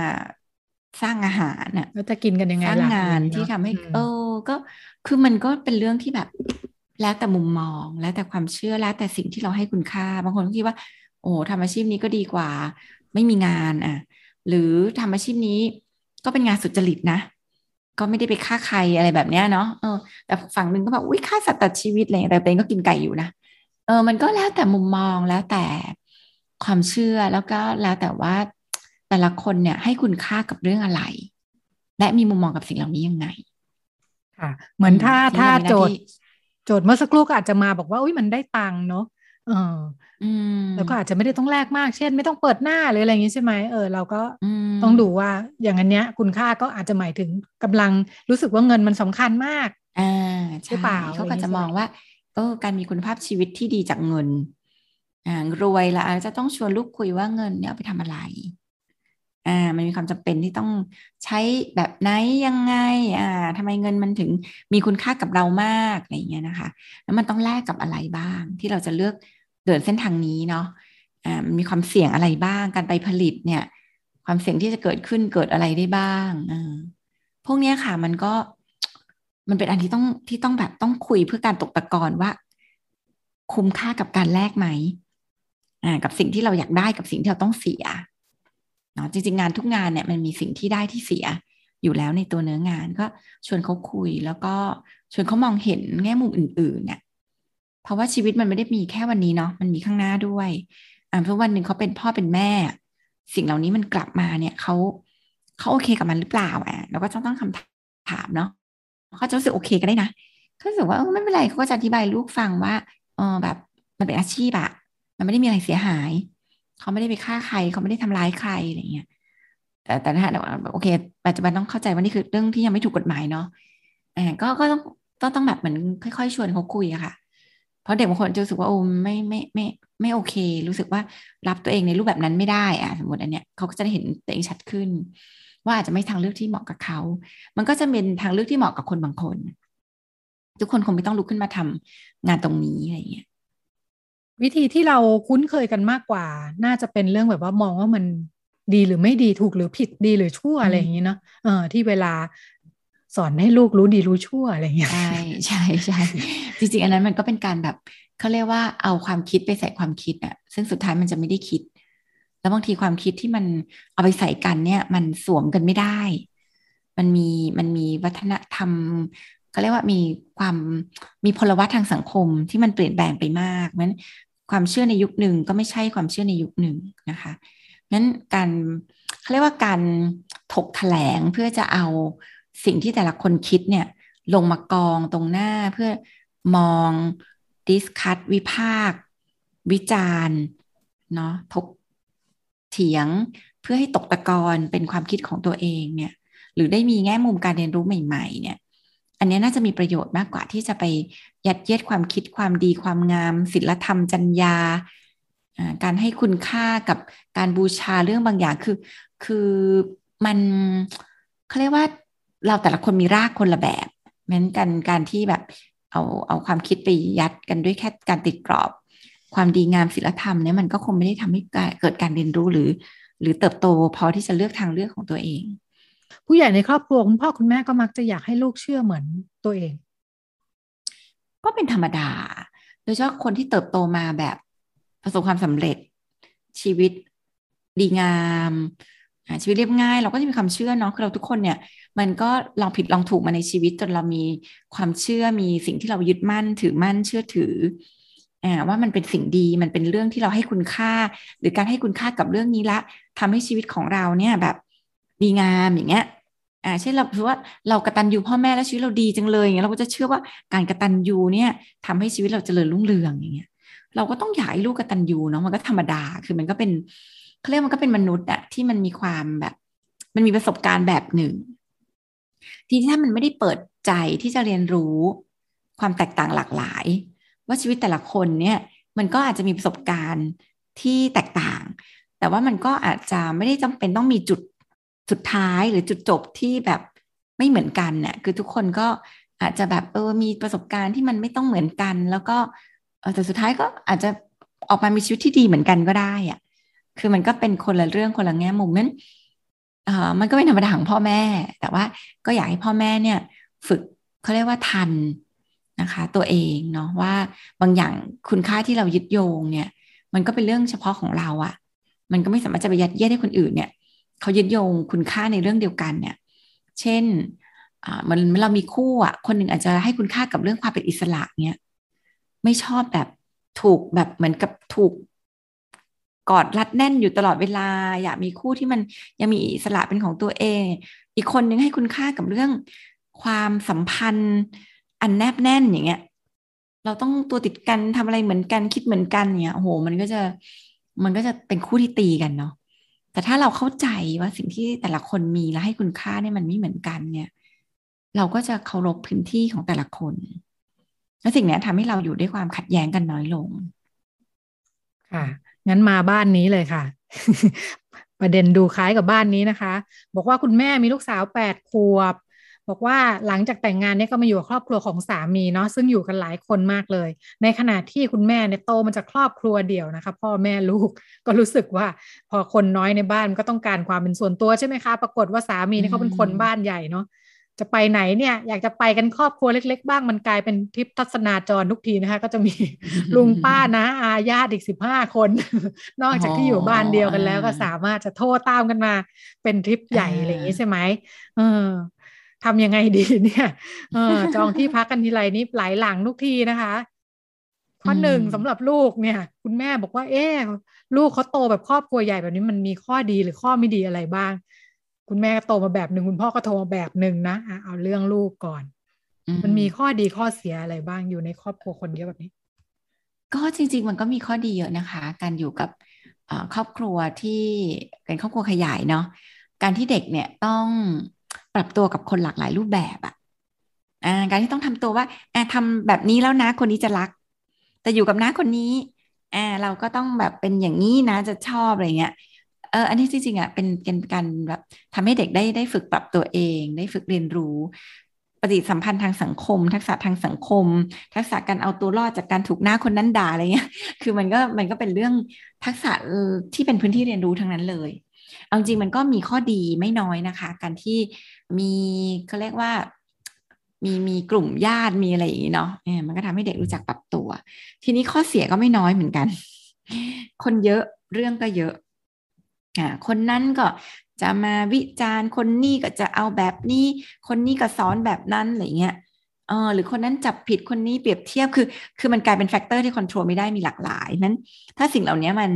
E: สร้างอาหารน่ะ
B: แล้วจะกินกันยังไง
E: สร้างงานที่ทำให้ เออ ก็คือมันก็เป็นเรื่องที่แบบ แล้วแต่มุมมอง แล้วแต่ความเชื่อแล้วแต่สิ่งที่เราให้คุณค่า บางคนก็คิดว่า โอ้ทำอาชีพนี้ก็ดีกว่า ไม่มีงานอะ หรือทำอาชีพนี้ก็เป็นงานสุจริตนะ ก็ไม่ได้ไปฆ่าใครอะไรแบบเนี้ยเนาะเออแต่ฝั่งหนึ่งก็แบบอุ้ยฆ่าสัตว์ตัดชีวิตอะไรแต่ตัวเองก็กินไก่อยู่นะเออมันก็แล้วแต่มุมมองแล้วแต่ความเชื่อแล้วก็แล้วแต่ว่าแต่ละคนเนี่ยให้คุณค่ากับเรื่องอะไร และมีมุมมองกับสิ่งเหล่านี้ยังไง
B: ค่ะ เหมือนถ้าถ้าโจทย์ โจทย์เมื่อสักครู่ก็อาจจะมาบอกว่าอุ้ยมันได้ตังค์เนาะ เออแล้วก็อาจจะไม่ได้ต้องแลกมาก เช่น ไม่ต้องเปิดหน้าหรืออะไรอย่างนี้ใช่ไหมเออเราก็ต้องดูว่าอย่างอันเนี้ย คุณค่าก็อาจจะหมายถึงกำลังรู้สึกว่าเงินมันสำคัญมาก
E: อ่าใช่เปล่าเขาก็จะมองว่าเออการมีคุณภาพชีวิตที่ดีจากเงินอ่ารวยละอาจจะต้องชวนลูกคุยว่าเงินเนี่ยไปทำอะไร อ่ามันมีความจำเป็นที่ต้องใช้แบบไหนยังไงอ่าทำไมเงินมันถึงมีคุณค่ากับเรามากอะไรอย่างเงี้ยนะคะ แล้วมันต้องแลกกับอะไรบ้าง ที่เราจะเลือกเดินเส้นทางนี้เนาะอ่ามีความเสี่ยงอะไรบ้าง การไปผลิตเนี่ย ความเสี่ยงที่จะเกิดขึ้นเกิดอะไรได้บ้างอ่าพวกนี้ค่ะมันก็มันเป็นอันที่ต้องที่ต้องแบบต้องคุยเพื่อการตกตะกอนว่า คุ้มค่ากับการแลกไหมอ่ากับสิ่งที่เราอยากได้กับสิ่งที่เราต้องเสีย เนาะจริง ๆ งานทุกงานเนี่ยมันมีสิ่งที่ได้ที่เสียอยู่แล้วในตัวเนื้องานก็ชวนเขาคุยแล้วก็ชวนเขามองเห็นแง่มุมอื่นๆเนี่ยเพราะว่าชีวิตมันไม่ได้มีแค่วันนี้เนาะมันมีข้างหน้าด้วยอ่าเพราะวันหนึ่งเขาเป็นพ่อเป็นแม่ สิ่งเหล่านี้มันกลับมาเนี่ยเขาเขาโอเคกับมันหรือเปล่าอะเราก็ต้องตั้งคำถามเนาะเขาจะรู้สึกโอเคก็ได้นะเขารู้สึกว่าไม่เป็นไรเขาก็จะอธิบายลูกฟังว่าเออแบบมันเป็นอาชีพอะมันไม่ได้มีอะไรเสียหาย เขาไม่ได้ไปฆ่าใคร เขาไม่ได้ทำร้ายใครอะไรเงี้ยแต่แต่ถ้าโอเค ปัจจุบันต้องเข้าใจว่านี่คือเรื่องที่ยังไม่ถูกกฎหมายเนาะอ่าก็ก็ต้องต้องต้องแบบเหมือนค่อย ๆ ชวนเขาคุยอะค่ะ เพราะเด็กบางคนจะรู้สึกว่าโอ้ไม่ไม่ไม่ไม่โอเค รู้สึกว่ารับตัวเองในรูปแบบนั้นไม่ได้อะสมมติอันเนี้ยเขาก็จะได้เห็นตัวเองชัดขึ้น ว่าอาจจะไม่ทางเลือกที่เหมาะกับเขา มันก็จะเป็นทางเลือกที่เหมาะกับคนบางคน ทุกคนคงไม่ต้องลุกขึ้นมาทำงานตรงนี้อะไรเงี้ย
B: วิธีที่เราคุ้นเคยกันมากกว่า น่าจะเป็นเรื่องแบบว่ามองว่ามันดีหรือไม่ดีถูกหรือผิดดีหรือชั่วอะไรอย่างนี้เนาะเออที่เวลาสอนให้ลูกรู้ดีรู้ชั่วอะไรอย่างเงี้ย
E: ใช่ใช่ใช่จริง ๆ อันนั้นมันก็เป็นการแบบเขาเรียกว่าเอาความคิดไปใส่ความคิดอะซึ่งสุดท้ายมันจะไม่ได้คิด แล้วบางทีความคิดที่มันเอาไปใส่กันเนี่ย มันสวมกันไม่ได้ มันมีมันมีวัฒนธรรม เขาเรียกว่ามีความมีพลวัตทางสังคมที่มันเปลี่ยนแปลงไปมากนั้นความเชื่อในยุคหนึ่งก็ไม่ใช่ความเชื่อในยุคหนึ่งนะคะนั้นการเขาเรียกว่าการถกแถลงเพื่อจะเอาสิ่งที่แต่ละคนคิดเนี่ยลงมากองตรงหน้าเพื่อมองดิสคัตวิพากวิจารณ์เนาะทกเถียงเพื่อให้ตกตะกอนเป็นความคิดของตัวเองเนี่ยหรือได้มีแง่มุมการเรียนรู้ใหม่ ๆ เนี่ย อันนี้น่าจะมีประโยชน์มากกว่าที่จะไปยัดเยียดความคิดความดีความงามศิลธรรมจัญญาการให้คุณค่ากับการบูชาเรื่องบางอย่างคือคือมันเขาเรียกว่าเราแต่ละคนมีรากคนละแบบเหมือนกันการที่แบบเอาเอาความคิดไปยัดกันด้วยแค่การติดกรอบ ความดีงามศิลธรรมเนี่ยมันก็คงไม่ได้ทำให้เกิดการเรียนรู้หรือ หรือเติบโตพอที่จะเลือกทางเลือกของตัวเอง
B: ผู้ใหญ่ในครอบครัวคุณพ่อคุณแม่ก็มักจะอยากให้ลูกเชื่อเหมือนตัวเอง
E: ก็เป็นธรรมดา โดยเฉพาะคนที่เติบโตมาแบบประสบความสำเร็จชีวิตดีงามชีวิตเรียบง่าย เราก็จะมีความเชื่อเนาะคือเราทุกคนเนี่ย มันก็ลองผิดลองถูกมาในชีวิตจนเรามีความเชื่อมีสิ่งที่เรายึดมั่น ถือมั่นเชื่อถืออ่าว่ามันเป็นสิ่งดีมันเป็นเรื่องที่เราให้คุณค่า หรือการให้คุณค่ากับเรื่องนี้ละทำให้ชีวิตของเราเนี่ยแบบ ดีงามอย่างเงี้ยอ่าเช่นเราถือว่าเรากระตันยูพ่อแม่แล้วชีวิตเราดีจังเลยอย่างเงี้ยเราก็จะเชื่อว่าการกระตันยูเนี่ยทำให้ชีวิตเราเจริญรุ่งเรืองอย่างเงี้ยเราก็ต้องอยากให้ลูกกระตันยูเนาะมันก็ธรรมดาคือมันก็เป็นเขาเรียกมันก็เป็นมนุษย์อะที่มันมีความแบบ มันมีประสบการณ์แบบหนึ่ง ทีนี้ถ้ามันไม่ได้เปิดใจที่จะเรียนรู้ความแตกต่างหลากหลาย ว่าชีวิตแต่ละคนเนี่ยมันก็อาจจะมีประสบการณ์ที่แตกต่าง แต่ว่ามันก็อาจจะไม่ได้จำเป็นต้องมีจุด สุดท้ายหรือจุดจบที่แบบไม่เหมือนกันเนี่ยคือทุกคนก็อาจจะแบบเออมีประสบการณ์ที่มันไม่ต้องเหมือนกัน แล้วก็แต่สุดท้ายก็อาจจะออกมามีชีวิตที่ดีเหมือนกันก็ได้อะคือมันก็เป็นคนละเรื่องคนละแง่มุมนั้นเออมันก็เป็นธรรมดาของพ่อแม่ แต่ว่าก็อยากให้พ่อแม่เนี่ย ฝึกเขาเรียกว่าทันนะคะ ตัวเองเนาะว่าบางอย่างคุณค่าที่เรายึดโยงเนี่ย มันก็เป็นเรื่องเฉพาะของเราอะ่ะมันก็ไม่สามารถจะไปยัดเยียดให้คนอื่นเนี่ย เขายึดโยงคุณค่าในเรื่องเดียวกันเนี่ย เช่นมันเรามีคู่อะ คนหนึ่งอาจจะให้คุณค่ากับเรื่องความเป็นอิสระเนี่ยไม่ชอบแบบถูกแบบเหมือนกับถูกกอดรัดแน่นอยู่ตลอดเวลา อยากมีคู่ที่มันยังมีอิสระเป็นของตัวเอง อีกคนนึงให้คุณค่ากับเรื่องความสัมพันธ์อันแนบแน่นอย่างเงี้ย เราต้องตัวติดกันทำอะไรเหมือนกันคิดเหมือนกันเนี่ยโอ้โห มันก็จะมันก็จะเป็นคู่ที่ตีกันเนาะ แต่ถ้าเราเข้าใจว่าสิ่งที่แต่ละคนมีและให้คุณค่าเนี่ยมันไม่เหมือนกันเนี่ย เราก็จะเคารพพื้นที่ของแต่ละคน และสิ่งนี้ทำให้เราอยู่ด้วยความขัดแย้งกันน้อยลง
B: ค่ะ งั้นมาบ้านนี้เลยค่ะ ประเด็นดูคล้ายกับบ้านนี้นะคะ บอกว่าคุณแม่มีลูกสาวแปดขวบ บอกว่าหลังจากแต่งงานเนี่ยก็มาอยู่กับครอบครัวของสามีเนาะซึ่งอยู่กันหลายคนมากเลย ในขณะที่คุณแม่เนี่ยโตมาจากครอบครัวเดี่ยวนะคะ พ่อแม่ลูกก็รู้สึกว่า พอคนน้อยในบ้านก็ต้องการความเป็นส่วนตัวใช่ไหมคะ ปรากฏว่าสามีเนี่ยเขาเป็นคนบ้านใหญ่เนาะจะไปไหนเนี่ยอยากจะไปกันครอบครัวเล็ก ๆ บ้างมันกลายเป็นทริปทัศนาจรทุกทีนะคะ ก็จะมีลุงป้านะอาญาติอีกสิบห้าคน นอกจากที่อยู่บ้านเดียวกันแล้วก็สามารถจะโทษตามกันมา เป็นทริปใหญ่อะไรอย่างนี้ใช่ไหมเออ ทำยังไงดีเนี่ยเออจองที่พักกันทีไรนี้หลายหลังทุกทีนะคะ ข้อหนึ่งสำหรับลูกเนี่ย คุณแม่บอกว่า เอ๊ลูกเขาโตแบบครอบครัวใหญ่แบบนี้มันมีข้อดีหรือข้อไม่ดีอะไรบ้าง คุณแม่ก็โตมาแบบหนึ่งคุณพ่อก็โตมาแบบหนึ่งนะเอาเรื่องลูกก่อน มันมีข้อดีข้อเสียอะไรบ้างอยู่ในครอบครัวคนเยอะแบบนี้
E: ก็จริง ๆ มันก็มีข้อดีเยอะนะคะ การอยู่กับครอบครัวที่เป็นครอบครัวขยายเนาะการที่เด็กเนี่ยต้อง ปรับตัวกับคนหลากหลายรูปแบบอะ่ะการที่ต้องทำตัวว่าอ่าทำแบบนี้แล้วนะคนนี้จะรัก แต่อยู่กับน้าคนนี้อ่าเราก็ต้องแบบเป็นอย่างนี้นะจะชอบอะไรเงี้ยเอออันนี้จริงๆอะเป็นเป็นการแบบทำให้เด็กได้ได้ฝึกปรับตัวเอง ได้ฝึกเรียนรู้ ปฏิสัมพันธ์ทางสังคม ทักษะทางสังคม ทักษะการเอาตัวรอดจากการถูกหน้าคนนั้นด่าอะไรเงี้ยคือมันก็มันก็เป็นเรื่องทักษะที่เป็นพื้นที่เรียนรู้ทั้งนั้นเลย เอาจริงมันก็มีข้อดีไม่น้อยนะคะ การที่มีเขาเรียกว่ามีมีกลุ่มญาติมีอะไรอย่างนี้เนาะเออมันก็ทำให้เด็กรู้จักปรับตัว ทีนี้ข้อเสียก็ไม่น้อยเหมือนกัน คนเยอะเรื่องก็เยอะอ่าคนนั้นก็จะมาวิจารณ์คนนี้ก็จะเอาแบบนี้ คนนี้ก็สอนแบบนั้นอะไรเงี้ย เออหรือคนนั้นจับผิดคนนี้เปรียบเทียบคือ คือมันกลายเป็น factor ที่ควบคุมไม่ได้มีหลากหลายนั้นถ้าสิ่งเหล่านี้มัน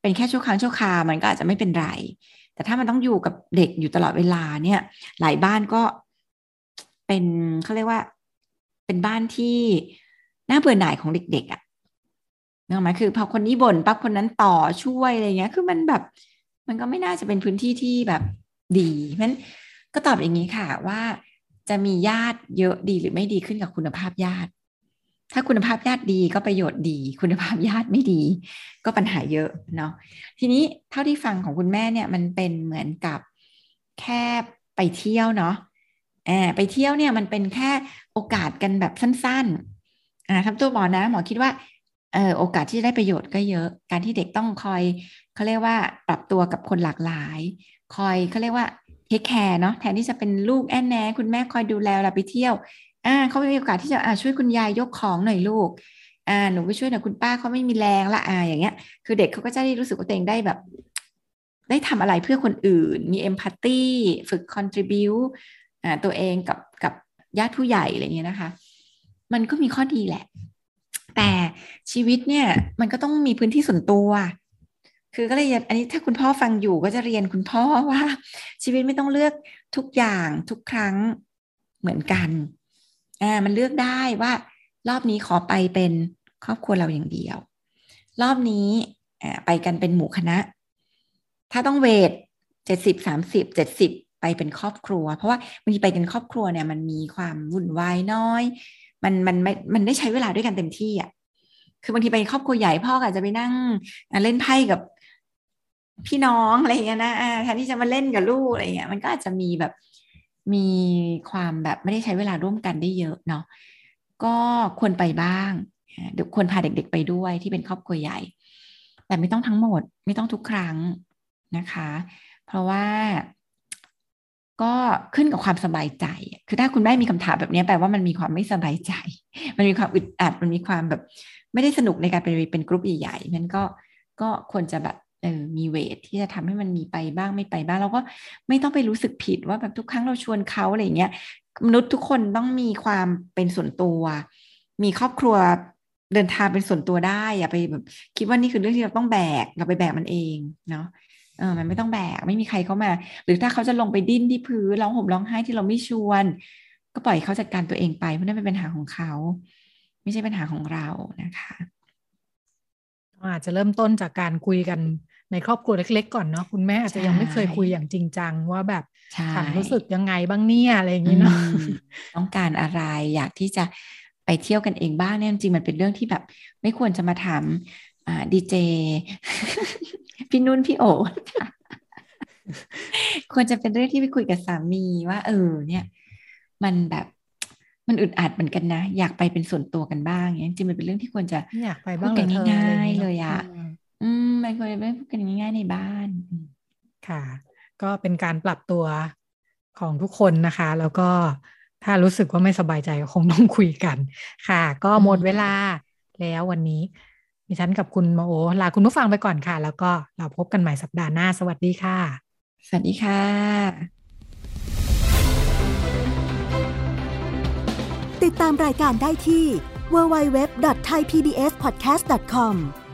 E: เป็นแค่ชั่วครั้งชั่วคราวมันก็อาจจะไม่เป็นไร แต่ถ้ามันต้องอยู่กับเด็กอยู่ตลอดเวลาเนี่ย หลายบ้านก็เป็นเขาเรียกว่า เป็นบ้านที่น่าเบื่อหน่ายของเด็กๆอะ่ะนึกออกไหมคือพอคนนี้บ่นปั๊บคนนั้นต่อช่วยอะไรเงี้ย คือมันแบบ มันก็ไม่น่าจะเป็นพื้นที่ที่แบบดีเพราะนั้นก็ตอบอย่างนี้ค่ะว่า จะมีญาติเยอะดีหรือไม่ดีขึ้นกับคุณภาพญาติ ถ้าคุณภาพญาติดีก็ประโยชน์ดี คุณภาพญาติไม่ดี ก็ปัญหาเยอะเนาะทีนี้เท่าที่ฟังของคุณแม่เนี่ยมันเป็นเหมือนกับแค่ไปเที่ยวเนาะแอบไปเที่ยวเนี่ยมันเป็นแค่โอกาสกันแบบสั้นๆอ่าทำตัวหมอนะหมอคิดว่าเออโอกาสที่ได้ประโยชน์ก็เยอะ การที่เด็กต้องคอยเขาเรียกว่าปรับตัวกับคนหลากหลาย คอยเขาเรียกว่า เทคแคร์เนาะแทนที่จะเป็นลูกแอนแนคุณแม่คอยดูแลเราไปเที่ยวอ่าเขาไม่มีโอกาสที่จะอ่าช่วยคุณยายยกของหน่อยลูกอ่าหนูไปช่วยหน่อยคุณป้าเขาไม่มีแรงละอ่าอย่างเงี้ย คือเด็กเขาก็จะได้รู้สึกว่าตัวเองได้แบบ ได้ทำอะไรเพื่อคนอื่น มีเอมพัตตีฝึกคอนทริบิวอ่าตัวเองกับกับญาติผู้ใหญ่อะไรเงี้ยนะคะ มันก็มีข้อดีแหละ แต่ชีวิตเนี่ยมันก็ต้องมีพื้นที่ส่วนตัว คือก็เลยอันนี้ถ้าคุณพ่อฟังอยู่ก็จะเรียนคุณพ่อว่า ชีวิตไม่ต้องเลือกทุกอย่างทุกครั้งเหมือนกันอ่ามันเลือกได้ว่ารอบนี้ขอไปเป็นครอบครัวเราอย่างเดียว รอบนี้อ่าไปกันเป็นหมู่คณะ ถ้าต้องเวทเจ็ดสิบสามสิบเจ็ดสิบไปเป็นครอบครัว เพราะว่าบางทีไปกันครอบครัวเนี่ย มันมีความวุ่นวายน้อย มันมันไม่มันได้ใช้เวลาด้วยกันเต็มที่อะคือบางทีไปครอบครัวใหญ่พ่ออาจจะไปนั่งเล่นไพ่กับ พี่น้องอะไรเงี้ยนะแทนที่จะมาเล่นกับลูกอะไรเงี้ยมันก็อาจจะมีแบบมีความแบบไม่ได้ใช้เวลาร่วมกันได้เยอะเนาะก็ควรไปบ้างเดี๋ยวควรพาเด็กๆไปด้วยที่เป็นครอบครัวใหญ่ แต่ไม่ต้องทั้งหมดไม่ต้องทุกครั้งนะคะ เพราะว่าก็ขึ้นกับความสบายใจ คือถ้าคุณแม่มีคำถามแบบนี้แปลว่ามันมีความไม่สบายใจ มันมีความอึดอัด มันมีความแบบ ไม่ได้สนุกในการเป็นเป็นกรุ๊ปใหญ่ๆมันก็ก็ควรจะแบบ เออมีเวทที่จะทำให้มันมีไปบ้างไม่ไปบ้างเราก็ไม่ต้องไปรู้สึกผิดว่าแบบทุกครั้งเราชวนเขาอะไรเงี้ยมนุษย์ทุกคนต้องมีความเป็นส่วนตัว มีครอบครัวเดินทางเป็นส่วนตัวได้อย่าไปแบบคิดว่านี่คือเรื่องที่เราต้องแบกเราไปแบกมันเองเนาะเออมันไม่ต้องแบกไม่มีใครเข้ามา หรือถ้าเขาจะลงไปดิ้นที่พื้นร้องห่มร้องไห้ที่เราไม่ชวน ก็ปล่อยเขาจัดการตัวเองไปเพราะนั่นเป็นปัญหาของเขา ไม่ใช่ปัญหาของเรานะคะ
B: อาจจะเริ่มต้นจากการคุยกัน ในครอบครัวเล็ก ๆ ก่อนเนาะคุณแม่อาจจะยังไม่เคยคุยอย่างจริงจังว่าแบบฉันรู้สึกยังไงบ้างเนี่ยอะไรอย่างนี้เนาะ
E: ต้องการอะไรอยากที่จะไปเที่ยวกันเองบ้างเนี่ยจริงมันเป็นเรื่องที่แบบ ไม่ควรจะมาถามดีเจพี่นุ่นพี่โอควรจะเป็นเรื่องที่ไปคุยกับสามีว่า เออ เนี่ย มันแบบมันอึดอัดเหมือนกันนะ อยากไปเป็นส่วนตัวกันบ้างเนี่ยจริงมันเป็นเรื่องที่ควรจะ
B: อยากไปบ้าง
E: กันง่ายๆเลยอะ อืมมันควรจะไม่พูดกันง่ายๆในบ้าน
B: ค่ะ ก็เป็นการปรับตัวของทุกคนนะคะ แล้วก็ถ้ารู้สึกว่าไม่สบายใจคงต้องคุยกัน ค่ะ ก็หมดเวลาแล้ววันนี้ดิฉันกับคุณมาโอลาคุณผู้ฟังไปก่อนค่ะ แล้วก็เราพบกันใหม่สัปดาห์หน้า สวัสดีค่ะ
E: สวัสดีค่ะ
D: ติดตามรายการได้ที่ www.thaipbspodcast.com